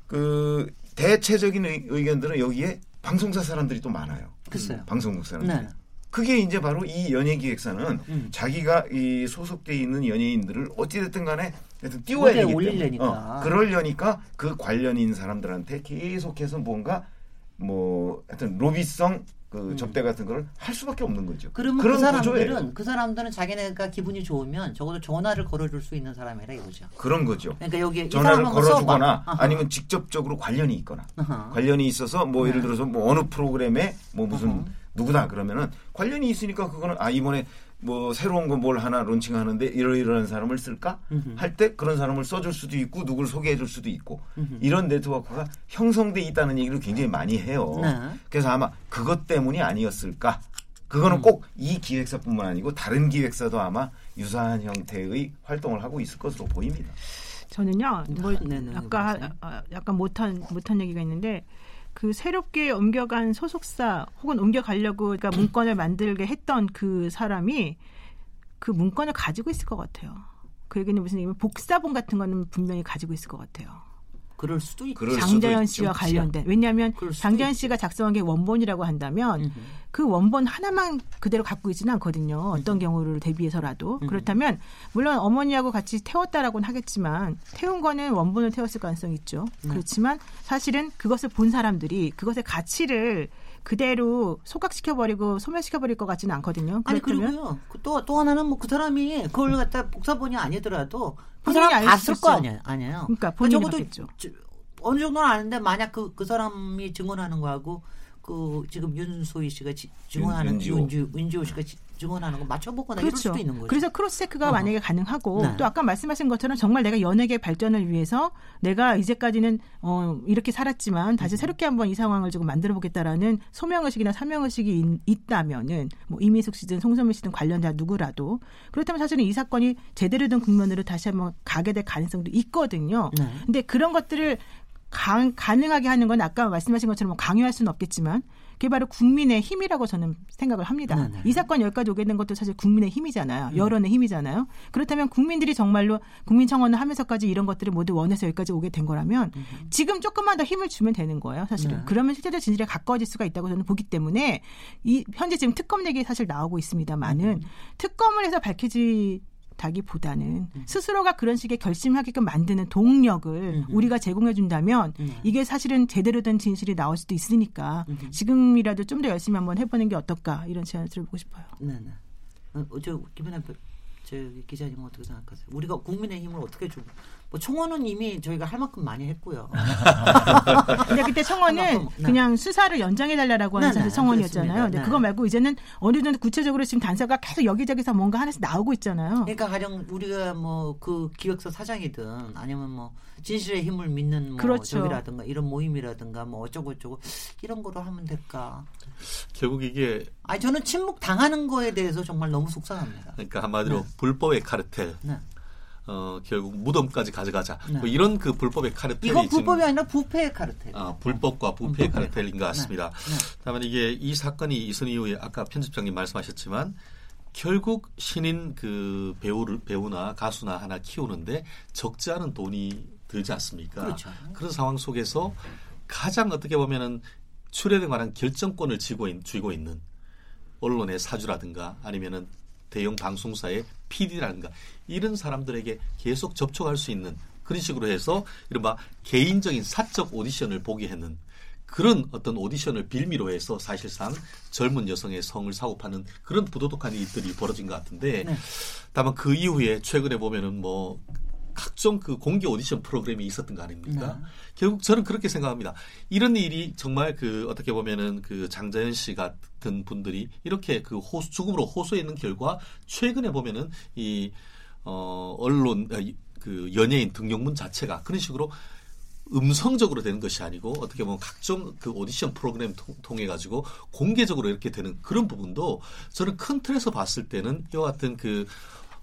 그 대체적인 의, 의견들은 여기에 방송사 사람들이 또 많아요. 글쎄요. 방송국 사람들. 네. 그게 이제 바로 이 연예기획사는 음. 자기가 이 소속돼 있는 연예인들을 어찌됐든 간에 하여튼 띄워야 되기 때문에. 어, 그러려니까 그 관련인 사람들한테 계속해서 뭔가 뭐 하여튼 로비성 그 접대 같은 거를 할 수밖에 없는 거죠. 음. 그러면 그런 그 사람들은 구조예요. 그 사람들은 자기네가 기분이 좋으면 적어도 전화를 걸어줄 수 있는 사람이라 이거죠. 그런 거죠. 그러니까 여기 이 전화를 한번 걸어주거나. 아니면 직접적으로 관련이 있거나 아하. 관련이 있어서 뭐 네. 예를 들어서 뭐 어느 프로그램에 뭐 무슨 어허. 누구다 그러면은 관련이 있으니까 그거는 아 이번에 뭐 새로운 거 뭘 하나 론칭하는데 이러이러한 사람을 쓸까. 할 때 그런 사람을 써줄 수도 있고 누구를 소개해줄 수도 있고 음흠. 이런 네트워크가 형성돼 있다는 얘기를 굉장히 많이 해요. 네. 그래서 아마 그것 때문이 아니었을까. 음. 그거는 꼭이 기획사뿐만 아니고 다른 기획사도 아마 유사한 형태의 활동을 하고 있을 것으로 보입니다. 저는요, 뭐 네, 네, 아까 그러세요? 아, 약간 못한 못한 얘기가 있는데 그 새롭게 옮겨간 소속사 혹은 옮겨가려고 그러니까 문건을 만들게 했던 그 사람이 그 문건을 가지고 있을 것 같아요. 그 얘기는 무슨 복사본 같은 거는 분명히 가지고 있을 것 같아요. 그럴 수도 있죠. 그럴 수도 장자연 있죠. 씨와 관련된 왜냐하면 장자연 있죠. 씨가 작성한 게 원본이라고 한다면 음흠. 그 원본 하나만 그대로 갖고 있지는 않거든요. 어떤 경우를 대비해서라도 그렇다면 물론 어머니하고 같이 태웠다라고는 하겠지만 태운 거는 원본을 태웠을 가능성이 있죠. 그렇지만 사실은 그것을 본 사람들이 그것의 가치를 그대로 소각시켜 버리고 소멸시켜 버릴 것 같지는 않거든요. 아니 그리고요. 그또또 하나는 뭐 그 사람이 그걸 갖다 복사본이 아니더라도 그 사람 알 봤을 수 거. 아니에요. 아니에요. 그러니까 그 본인이 적어도 봤겠죠. 저- 어느 정도는 아는데 만약 그 그 사람이 증언하는 거하고 그 지금 윤소희 씨가 지- 증언하는 윤지호. 윤지호, 윤지호 씨가 지- 증언하는 거 맞춰보거나 이럴 그렇죠. 수도 있는 거죠. 그래서 cross check가 어허. 만약에 가능하고 네. 또 아까 말씀하신 것처럼 정말 내가 연예계 발전을 위해서 내가 이제까지는 어 이렇게 살았지만 다시 음. 새롭게 한번 이 상황을 조금 만들어 보겠다라는 소명 의식이나 사명 의식이 있다면은 뭐 이미숙 씨든 송선미 씨든 관련자 누구라도 그렇다면 사실은 이 사건이 제대로 된 국면으로 다시 한번 가게 될 가능성도 있거든요. 네. 근데 그런 것들을 가, 가능하게 하는 건 아까 말씀하신 것처럼 뭐 강요할 수는 없겠지만 그게 바로 국민의 힘이라고 저는 생각을 합니다. 네 네. 이 사건 여기까지 오게 된 것도 사실 국민의 힘이잖아요. 여론의 힘이잖아요. 그렇다면 국민들이 정말로 국민청원을 하면서까지 이런 것들을 모두 원해서 여기까지 오게 된 거라면 지금 조금만 더 힘을 주면 되는 거예요. 사실은. 네. 그러면 실제로 진실에 가까워질 수가 있다고 저는 보기 때문에 이 현재 지금 특검 얘기 사실 나오고 있습니다만은 특검을 해서 밝혀지 다기보다는 스스로가 그런 식의 결심하게끔 만드는 동력을 우리가 제공해 준다면 이게 사실은 제대로 된 진실이 나올 수도 있으니까 지금이라도 좀 더 열심히 한번 해보는 게 어떨까 이런 제안을 들어보고 싶어요. 네네. 어, 저 김현아 저 기자님 어떻게 생각하세요? 우리가 국민의힘을 어떻게 주고 뭐 총원은 이미 저희가 할 만큼 많이 했고요. 근데 그때 청원은 네. 그냥 수사를 연장해 달라고 하는 네, 네, 청원이었잖아요. 그렇습니다. 근데 네. 그거 말고 이제는 어느 정도 구체적으로 지금 단서가 계속 여기저기서 뭔가 하나씩 나오고 있잖아요. 그러니까 가령 우리가 뭐 그 기획사 사장이든 아니면 뭐 진실의 힘을 믿는 뭐 그렇죠. 저기라든가 이런 모임이라든가 뭐 어쩌고 저쩌고 이런 거로 하면 될까? 결국 이게 아니 저는 침묵 당하는 거에 대해서 정말 너무 속상합니다. 그러니까 한마디로 불법의 카르텔. 네. 어, 결국 무덤까지 가져가자. 네. 뭐 이런 그 불법의 카르텔이 이건 지금 불법이 아니라 부패의 카르텔. 아, 불법과 부패의 음, 카르텔인 것 같습니다. 네. 네. 다만 이게 이 사건이 있은 이후에 아까 편집장님 말씀하셨지만 결국 신인 그 배우를 배우나 가수나 하나 키우는데 적지 않은 돈이 들지 않습니까? 그렇죠. 런 상황 속에서 가장 어떻게 보면은 출연에 관한 결정권을 쥐고, 있, 쥐고 있는 언론의 사주라든가 아니면은 대형 방송사의 PD라든가 이런 사람들에게 계속 접촉할 수 있는 그런 식으로 해서 이른바 개인적인 사적 오디션을 보게 하는 그런 어떤 오디션을 빌미로 해서 사실상 젊은 여성의 성을 사고파는 그런 부도덕한 일들이 벌어진 것 같은데 네. 다만 그 이후에 최근에 보면은 뭐 각종 그 공개 오디션 프로그램이 있었던 거 아닙니까? 네. 결국 저는 그렇게 생각합니다. 이런 일이 정말 그 어떻게 보면은 그 장자연 씨 같은 분들이 이렇게 그 호수, 죽음으로 호소해 있는 결과 최근에 보면은 이 어, 언론 아, 이- 그 연예인 등용문 자체가 그런 식으로 음성적으로 되는 것이 아니고 어떻게 보면 각종 그 오디션 프로그램 통, 해 가지고 공개적으로 이렇게 되는 그런 부분도 저는 큰 틀에서 봤을 때는 이와 같은 그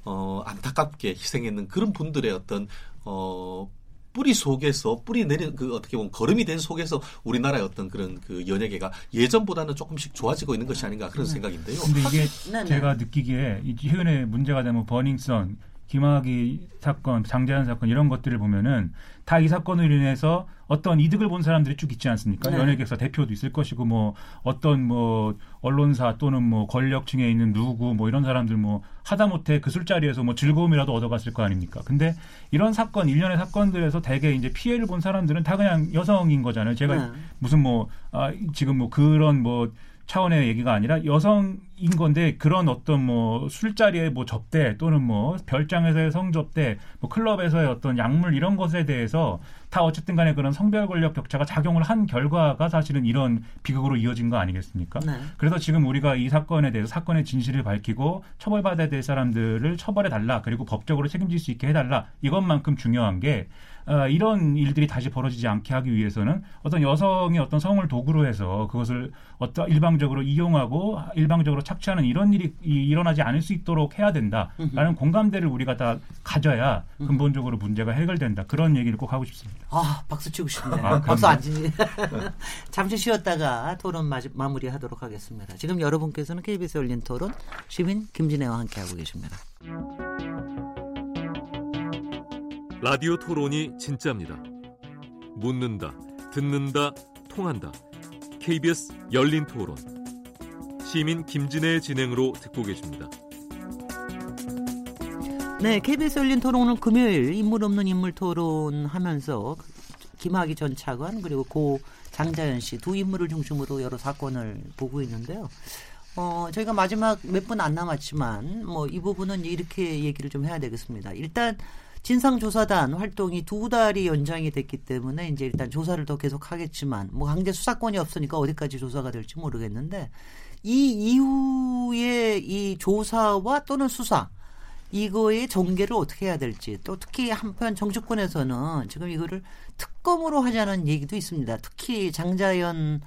어, 안타깝게 희생했는 그런 분들의 어떤 어 뿌리 속에서 뿌리 내린 그 어떻게 보면 걸음이 된 속에서 우리나라의 어떤 그런 그 연예계가 예전보다는 조금씩 좋아지고 있는 것이 아닌가 그런 생각인데요. 근데 이게 네네. 제가 느끼기에 이 최근에 문제가 되면 버닝썬, 김학의 사건, 장자연 사건 이런 것들을 보면은 다 이 사건으로 인해서 어떤 이득을 본 사람들이 쭉 있지 않습니까? 네. 연예계에서 대표도 있을 것이고 뭐 어떤 뭐 언론사 또는 뭐 권력층에 있는 누구 뭐 이런 사람들 뭐 하다못해 그 술자리에서 뭐 즐거움이라도 얻어갔을 거 아닙니까? 근데 이런 사건 일련의 사건들에서 대개 이제 피해를 본 사람들은 다 그냥 여성인 거잖아요. 제가 네. 무슨 뭐 아, 지금 뭐 그런 뭐 차원의 얘기가 아니라 여성인 건데 그런 어떤 뭐 술자리의 뭐 접대 또는 뭐 별장에서의 성접대 뭐 클럽에서의 어떤 약물 이런 것에 대해서 다 어쨌든 간에 그런 성별 권력 격차가 작용을 한 결과가 사실은 이런 비극으로 이어진 거 아니겠습니까? 네. 그래서 지금 우리가 이 사건에 대해서 사건의 진실을 밝히고 처벌받아야 될 사람들을 처벌해 달라 그리고 법적으로 책임질 수 있게 해달라 이것만큼 중요한 게 어, 이런 일들이 다시 벌어지지 않게 하기 위해서는 어떤 여성의 어떤 성을 도구로 해서 그것을 어떤 일방적으로 이용하고 일방적으로 착취하는 이런 일이 이- 일어나지 않을 수 있도록 해야 된다라는 공감대를 우리가 다 가져야 근본적으로 문제가 해결된다 그런 얘기를 꼭 하고 싶습니다. 아, 박수 치고 싶네요. 아, 박수 안 치지. 잠시 쉬었다가 토론 마, 마무리하도록 하겠습니다. 지금 여러분께서는 KBS 열린 토론 시민 김진애와 함께하고 계십니다. 라디오 토론이 진짜입니다. 묻는다, 듣는다, 통한다. KBS 열린 토론. 시민 김진애의 진행으로 듣고 계십니다. 네, KBS 열린 토론 오늘 금요일 인물 없는 인물 토론 하면서 김학의 전 차관 그리고 고 장자연 씨 두 인물을 중심으로 여러 사건을 보고 있는데요. 어, 저희가 마지막 몇 분 안 남았지만 뭐 이 부분은 이렇게 얘기를 좀 해야 되겠습니다. 일단 진상조사단 활동이 두 달이 연장이 됐기 때문에 이제 일단 조사를 더 계속 하겠지만 뭐 강제 수사권이 없으니까 어디까지 조사가 될지 모르겠는데 이 이후에 이 조사와 또는 수사 이거의 전개를 어떻게 해야 될지 또 특히 한편 정치권에서는 지금 이거를 특검으로 하자는 얘기도 있습니다. 특히 장자연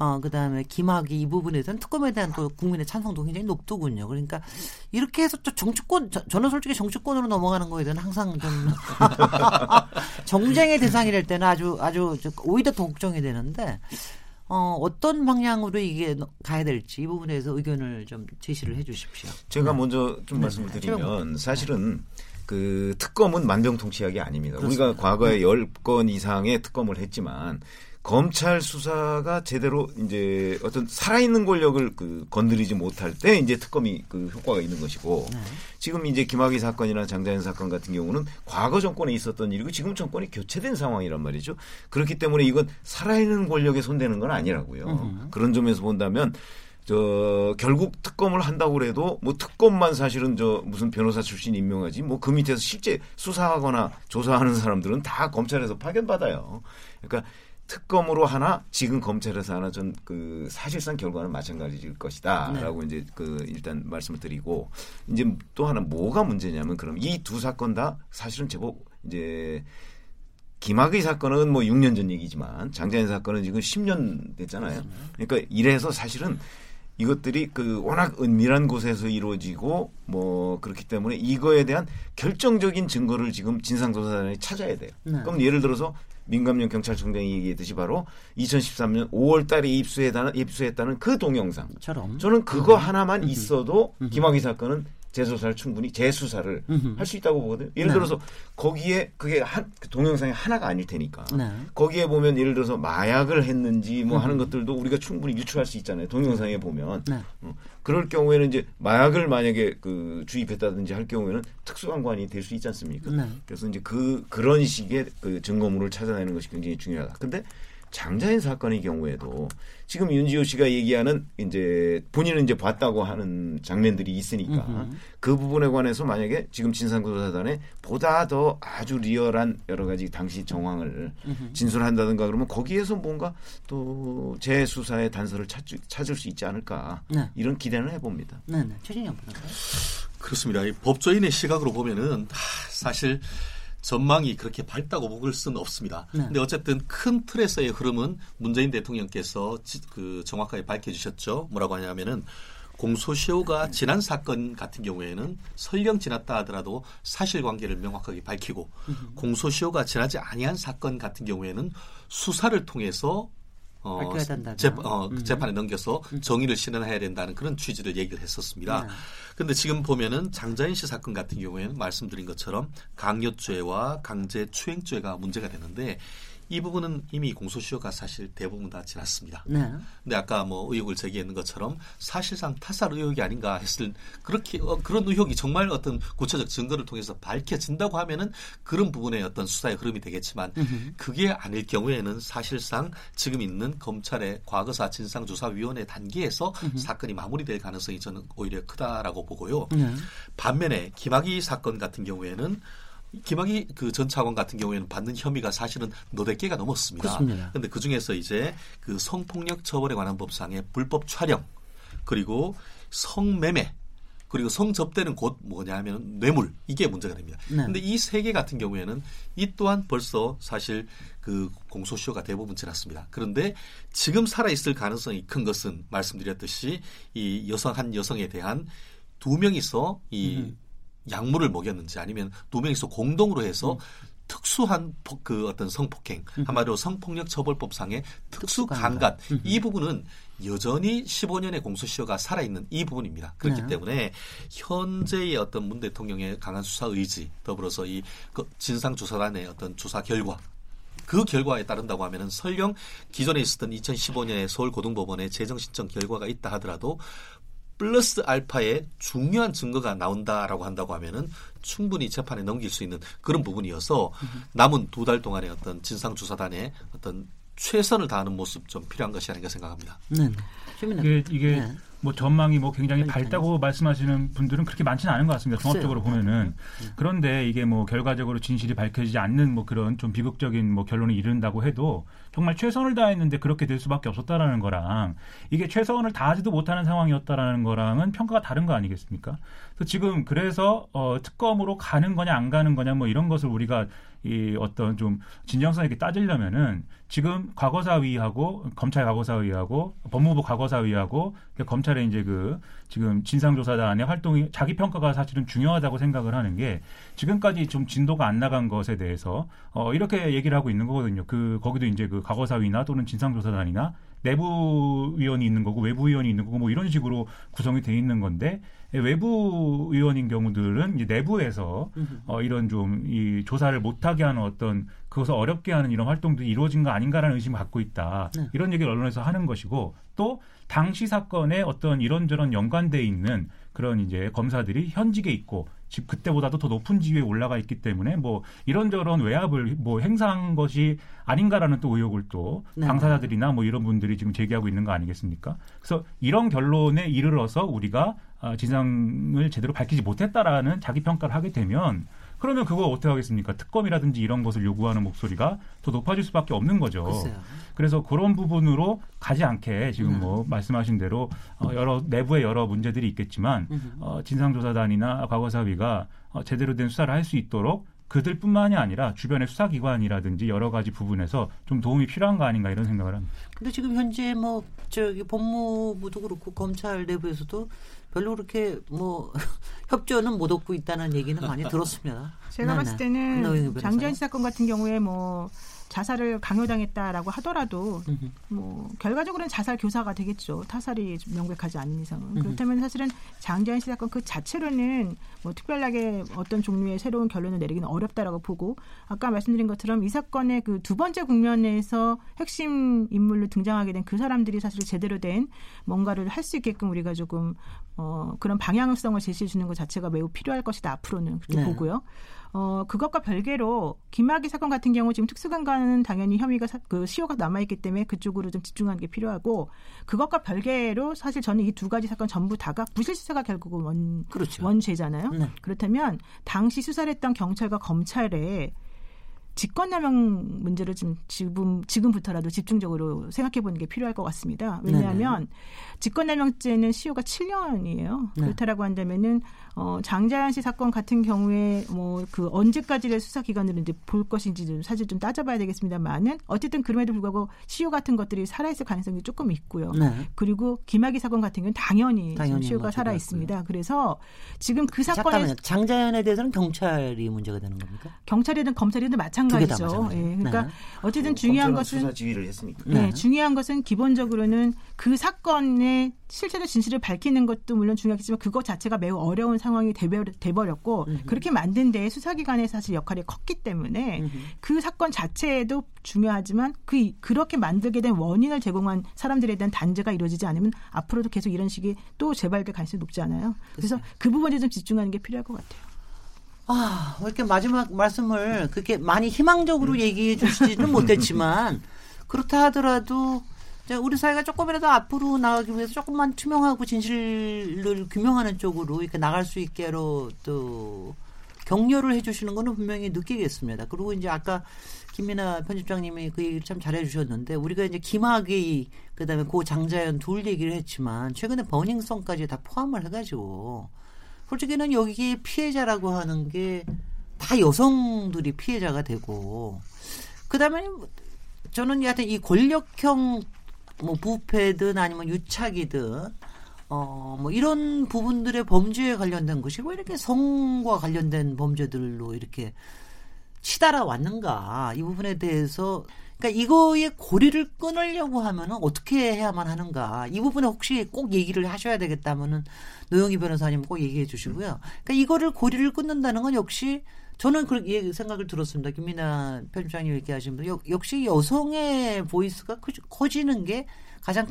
어 그다음에 김학의 이 부분에서는 특검에 대한 또 국민의 찬성도 굉장히 높더군요. 그러니까 이렇게 해서 또 정치권 저, 저는 솔직히 정치권으로 넘어가는 거에 대한 항상 좀 정쟁의 대상이 될 때는 아주 아주 저- 오히려 더 걱정이 되는데 어 어떤 방향으로 이게 가야 될지 이 부분에서 의견을 좀 제시를 해 주십시오. 제가 먼저 좀 네. 말씀을 네. 드리면 사실은 그 특검은 만병통치약이 아닙니다. 우리가 과거에 열 건 이상의 특검을 했지만 검찰 수사가 제대로 이제 어떤 살아있는 권력을 그 건드리지 못할 때 이제 특검이 그 효과가 있는 것이고 지금 이제 김학의 사건이나 장자연 사건 같은 경우는 과거 정권에 있었던 일이고 지금 정권이 교체된 상황이란 말이죠. 그렇기 때문에 이건 살아있는 권력에 손대는 건 아니라고요. 그런 점에서 본다면 저 결국 특검을 한다고 그래도 뭐 특검만 사실은 저 무슨 변호사 출신 임명하지 뭐 그 밑에서 실제 수사하거나 조사하는 사람들은 다 검찰에서 파견받아요. 그러니까 특검으로 하나 지금 검찰에서 하나 전 그 사실상 결과는 마찬가지일 것이다라고 이제 그 일단 말씀을 드리고 이제 또 하나 뭐가 문제냐면 그럼 이 두 사건 다 사실은 제법 이제 김학의 사건은 뭐 6년 전 얘기지만 장자연 사건은 지금 10년 됐잖아요. 그러니까 이래서 사실은 이것들이 그 워낙 은밀한 곳에서 이루어지고 뭐 그렇기 때문에 이거에 대한 결정적인 증거를 지금 진상조사단이 찾아야 돼요. 네. 그럼 예를 들어서 민감용 경찰청장이 얘기했듯이 바로 2013년 5월 달에 입수했다는, 입수했다는 그 동영상. 처럼 저는 그거 하나만 있어도 김학의 사건은 재조사를 충분히 재수사를 할 수 있다고 보거든요. 예를 네. 들어서 거기에 그게 한, 그 동영상이 하나가 아닐 테니까. 네. 거기에 보면 예를 들어서 마약을 했는지 뭐 하는 것들도 우리가 충분히 유추할 수 있잖아요. 동영상에 보면. 네. 어, 그럴 경우에는 이제 마약을 만약에 그 주입했다든지 할 경우에는 특수관관이 될 수 있지 않습니까? 네. 그래서 이제 그 그런 식의 그 증거물을 찾아내는 것이 굉장히 중요하다. 근데 장자연 사건의 경우에도 지금 윤지호 씨가 얘기하는 이제 본인은 이제 봤다고 하는 장면들이 있으니까 음흠. 그 부분에 관해서 만약에 지금 진상조사단에 보다 더 아주 리얼한 여러 가지 당시 정황을 진술한다든가 그러면 거기에서 뭔가 또 재수사의 단서를 찾, 찾을 수 있지 않을까 네. 이런 기대는 해봅니다. 네, 네. 최진영 변호사. 그렇습니다. 이 법조인의 시각으로 보면은 하, 사실 전망이 그렇게 밝다고 보을 수는 없습니다. 네. 근데 어쨌든 큰 틀에서의 흐름은 문재인 대통령께서 지- 그 정확하게 밝혀주셨죠. 뭐라고 하냐면은 공소시효가 지난 사건 같은 경우에는 설령 지났다 하더라도 사실관계를 명확하게 밝히고 공소시효가 지나지 아니한 사건 같은 경우에는 수사를 통해서 어. 재, 어, 음. 재판에 넘겨서 정의를 실현해야 된다는 그런 취지를 얘기를 했었습니다. 네. 근데 지금 보면은 장자연 씨 사건 같은 경우에는 말씀드린 것처럼 강요죄와 강제추행죄가 문제가 되는데 이 부분은 이미 공소시효가 사실 대부분 다 지났습니다. 네. 근데 아까 뭐 의혹을 제기했는 것처럼 사실상 타살 의혹이 아닌가 했을 그렇게 어, 그런 의혹이 정말 어떤 구체적 증거를 통해서 밝혀진다고 하면은 그런 부분의 어떤 수사의 흐름이 되겠지만 그게 아닐 경우에는 사실상 지금 있는 검찰의 과거사 진상조사위원회 단계에서 사건이 마무리될 가능성이 저는 오히려 크다라고 보고요. 네. 반면에 김학의 사건 같은 경우에는 김학의 그 전 차관 같은 경우에는 받는 혐의가 사실은 너댓 개가 넘었습니다. 근데 그 중에서 이제 그 성폭력 처벌에 관한 법상의 불법 촬영 그리고 성매매 그리고 성접대는 곧 뭐냐 하면 뇌물 이게 문제가 됩니다. 네. 근데 이세 개 같은 경우에는 이 또한 벌써 사실 그 공소시효가 대부분 지났습니다. 그런데 지금 살아 있을 가능성이 큰 것은 말씀드렸듯이 이 여성 한 여성에 대한 두 명이서 이 약물을 먹였는지 아니면 두 명이서 공동으로 해서 특수한 폭- 그 어떤 성폭행 한마디로 성폭력 처벌법상의 특수 강간 이 부분은 여전히 15년의 공소시효가 살아있는 이 부분입니다. 그렇기 네. 때문에 현재의 어떤 문 대통령의 강한 수사 의지 더불어서 이그 진상조사단의 어떤 조사 결과 그 결과에 따른다고 하면은 설령 기존에 있었던 2015년에 서울고등법원의 재정 신청 결과가 있다 하더라도 플러스 알파의 중요한 증거가 나온다라고 한다고 하면은 충분히 재판에 넘길 수 있는 그런 부분이어서 남은 두 달 동안의 어떤 진상 조사단의 어떤 최선을 다하는 모습 좀 필요한 것이 아닌가 생각합니다. 네. 네. 이게 이게 네. 뭐 전망이 뭐 굉장히. 밝다고 말씀하시는 분들은 그렇게 많지는 않은 것 같습니다. 종합적으로. 보면은 그런데 이게 뭐 결과적으로 진실이 밝혀지지 않는 뭐 그런 좀 비극적인 뭐 결론에 이른다고 해도 정말 최선을 다했는데 그렇게 될 수밖에 없었다라는 거랑 이게 최선을 다하지도 못하는 상황이었다라는 거랑은 평가가 다른 거 아니겠습니까? 그래서 지금 그래서 어, 특검으로 가는 거냐 안 가는 거냐 뭐 이런 것을 우리가 이 어떤 좀 진정성 있게 따지려면은 지금 과거사위하고 검찰 과거사위하고 법무부 과거사위하고 검찰 의 이제 그 지금 진상조사단의 활동이 자기 평가가 사실은 중요하다고 생각을 하는 게 지금까지 좀 진도가 안 나간 것에 대해서 어 이렇게 얘기를 하고 있는 거거든요. 그 거기도 이제 그 과거사위나 또는 진상조사단이나 내부 위원이 있는 거고 외부 위원이 있는 거고 뭐 이런 식으로 구성이 돼 있는 건데 외부 위원인 경우들은 이제 내부에서 어, 이런 좀 이 조사를 못하게 하는 어떤 그것을 어렵게 하는 이런 활동들이 이루어진 거 아닌가라는 의심을 갖고 있다. 네. 이런 얘기를 언론에서 하는 것이고 또 당시 사건에 어떤 이런저런 연관돼 있는 그런 이제 검사들이 현직에 있고 집 그때보다도 더 높은 지위에 올라가 있기 때문에 뭐 이런저런 외압을 뭐 행사한 것이 아닌가라는 또 의혹을 또 네. 당사자들이나 뭐 이런 분들이 지금 제기하고 있는 거 아니겠습니까? 그래서 이런 결론에 이르러서 우리가 아, 진상을 제대로 밝히지 못했다라는 자기 평가를 하게 되면 그러면 그거 어떻게 하겠습니까? 특검이라든지 이런 것을 요구하는 목소리가 더 높아질 수밖에 없는 거죠. 글쎄요. 그래서 그런 부분으로 가지 않게 지금 음. 뭐 말씀하신 대로 어, 여러 내부에 여러 문제들이 있겠지만 어, 진상조사단이나 과거사위가 어, 제대로 된 수사를 할 수 있도록 그들뿐만이 아니라 주변의 수사기관이라든지 여러 가지 부분에서 좀 도움이 필요한 거 아닌가 이런 생각을 합니다. 근데 지금 현재 뭐 저기 법무부도 그렇고 검찰 내부에서도 별로 그렇게 뭐 협조는 못 얻고 있다는 얘기는 많이 들었습니다. 제가 네, 봤을 네. 때는 씨 사건 같은 경우에 뭐 자살을 강요당했다라고 하더라도. 뭐 결과적으로는 자살 교사가 되겠죠. 타살이 좀 명백하지 않은 이상은 그렇다면 사실은 장재현 씨 사건 그 자체로는 뭐 특별하게 어떤 종류의 새로운 결론을 내리기는 어렵다라고 보고 아까 말씀드린 것처럼 이 사건의 그 두 번째 국면에서 핵심 인물로 등장하게 된 그 사람들이 사실 제대로 된 뭔가를 할 수 있게끔 우리가 조금 어 그런 방향성을 제시해 주는 것 자체가 매우 필요할 것이다 앞으로는 그렇게 네. 보고요. 어 그것과 별개로 김학의 사건 같은 경우 지금 특수강과는 당연히 혐의가 사- 그 시효가 남아 있기 때문에 그쪽으로 좀 집중하는 게 필요하고 그것과 별개로 사실 저는 이 두 가지 사건 전부 다가 부실수사가 결국은 원 그렇죠. 원죄잖아요. 네. 그렇다면 당시 수사를 했던 경찰과 검찰에 직권남용 문제를 좀 지금 지금부터라도 집중적으로 생각해 보는 게 필요할 것 같습니다. 왜냐하면 직권남용죄는 시효가 7년이에요. 네. 그렇다라고 한다면은 어, 장자연 씨 사건 같은 경우에 뭐 그 언제까지의 수사 기간을 이제 볼 것인지 좀 사실 좀 따져봐야 되겠습니다만은 어쨌든 그럼에도 불구하고 시효 같은 것들이 살아있을 가능성이 조금 있고요. 네. 그리고 김학의 사건 같은 경우는 당연히, 당연히 시효가 뭐 살아 있습니다. 그래서 지금 그 사건에. 장자연에 대해서는 경찰이 문제가 되는 겁니까? 경찰이든 검찰이든 마찬가지죠. 예, 그러니까 네. 어쨌든 중요한 검찰은 것은 수사 지휘를 했으니까. 네, 네. 중요한 것은 기본적으로는 그 사건의 실체적 진실을 밝히는 것도 물론 중요하겠지만 그것 자체가 매우 어려운 상황이 돼버- 돼버렸고 그렇게 만든 데에 수사기관의 사실 역할이 컸기 때문에 그 사건 자체에도 중요하지만 그 그렇게 만들게 된 원인을 제공한 사람들에 대한 단죄가 이루어지지 않으면 앞으로도 계속 이런 식이 또 재발될 가능성이 높지 않아요. 그래서 그 부분에 좀 집중하는 게 필요할 것 같아요. 아, 왜 이렇게 마지막 말씀을 그렇게 많이 희망적으로 얘기해 주시지는 못했지만 그렇다 하더라도 우리 사회가 조금이라도 앞으로 나가기 위해서 조금만 투명하고 진실을 규명하는 쪽으로 이렇게 나갈 수 있게로 또 격려를 해주시는 거는 분명히 느끼겠습니다. 그리고 이제 아까 김민아 편집장님이 그 얘기를 참 잘해 주셨는데 우리가 이제 김학의 그다음에 고 장자연 둘 얘기를 했지만 최근에 버닝썬까지 다 포함을 해가지고 솔직히는 여기 피해자라고 하는 게 다 여성들이 피해자가 되고 그다음에 뭐 저는 여하튼 이 권력형 뭐 부패든 아니면 유착이든 어 뭐 이런 부분들의 범죄에 관련된 것이 왜 이렇게 성과 관련된 범죄들로 이렇게 치달아 왔는가 이 부분에 대해서 그러니까 이거의 고리를 끊으려고 하면은 어떻게 해야만 하는가 이 부분에 혹시 꼭 얘기를 하셔야 되겠다면은 노영희 변호사님 꼭 얘기해 주시고요. 그러니까 이거를 고리를 끊는다는 건 역시 저는 그렇게 생각을 들었습니다. 김민아 편집장님 얘기하신 분 역- 역시 여성의 voice가 커지- 커지는 게 가장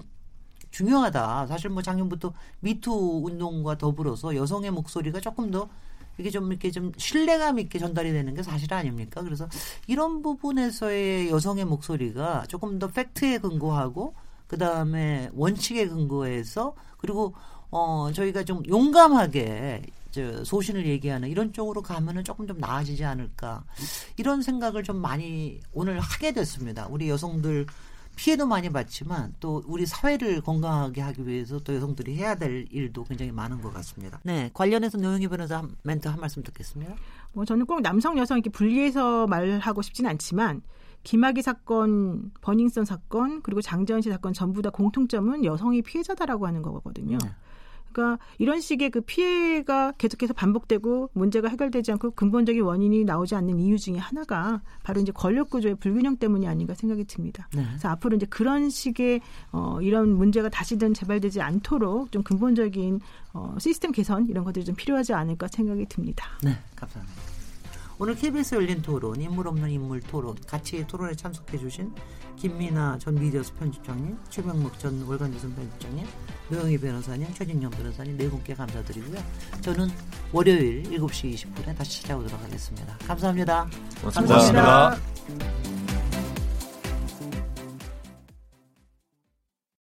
중요하다. 사실 뭐 작년부터 미투 운동과 더불어서 여성의 목소리가 조금 더 이게 좀 이렇게 좀 신뢰감 있게 전달이 되는 게 사실 아닙니까? 그래서 이런 부분에서의 여성의 목소리가 조금 더 팩트에 근거하고 그 다음에 원칙에 근거해서 그리고 어 저희가 좀 용감하게 저 소신을 얘기하는 이런 쪽으로 가면은 조금 좀 나아지지 않을까 이런 생각을 좀 많이 오늘 하게 됐습니다. 우리 여성들 피해도 많이 받지만 또 우리 사회를 건강하게 하기 위해서 또 여성들이 해야 될 일도 굉장히 많은 것 같습니다. 네, 관련해서 노영희 변호사 한- 멘트 한 말씀 듣겠습니다. 뭐 저는 꼭 남성 여성 이렇게 분리해서 말하고 싶진 않지만 김학의 사건, 버닝썬 사건 그리고 장자연 씨 사건 전부 다 공통점은 여성이 피해자다라고 하는 거거든요. 네. 그러니까 이런 식의 그 피해가 계속해서 반복되고 문제가 해결되지 않고 근본적인 원인이 나오지 않는 이유 중에 하나가 바로 이제 권력 구조의 불균형 때문이 아닌가 생각이 듭니다. 네. 그래서 앞으로 이제 그런 식의 어, 이런 문제가 다시든 재발되지 않도록 좀 근본적인 어, 시스템 개선 이런 것들이 좀 필요하지 않을까 생각이 듭니다. 네, 감사합니다. 오늘 KBS 열린 토론, 인물 없는 인물 토론, 같이 토론에 참석해 주신 김민아 전 미디어스 편집장님, 최병목 전 월간조선 편집장님, 노영희 변호사님, 최진영 변호사님 네 분께 감사드리고요. 저는 월요일 7시 20분에 다시 찾아오도록 하겠습니다. 감사합니다. 고맙습니다. 고맙습니다.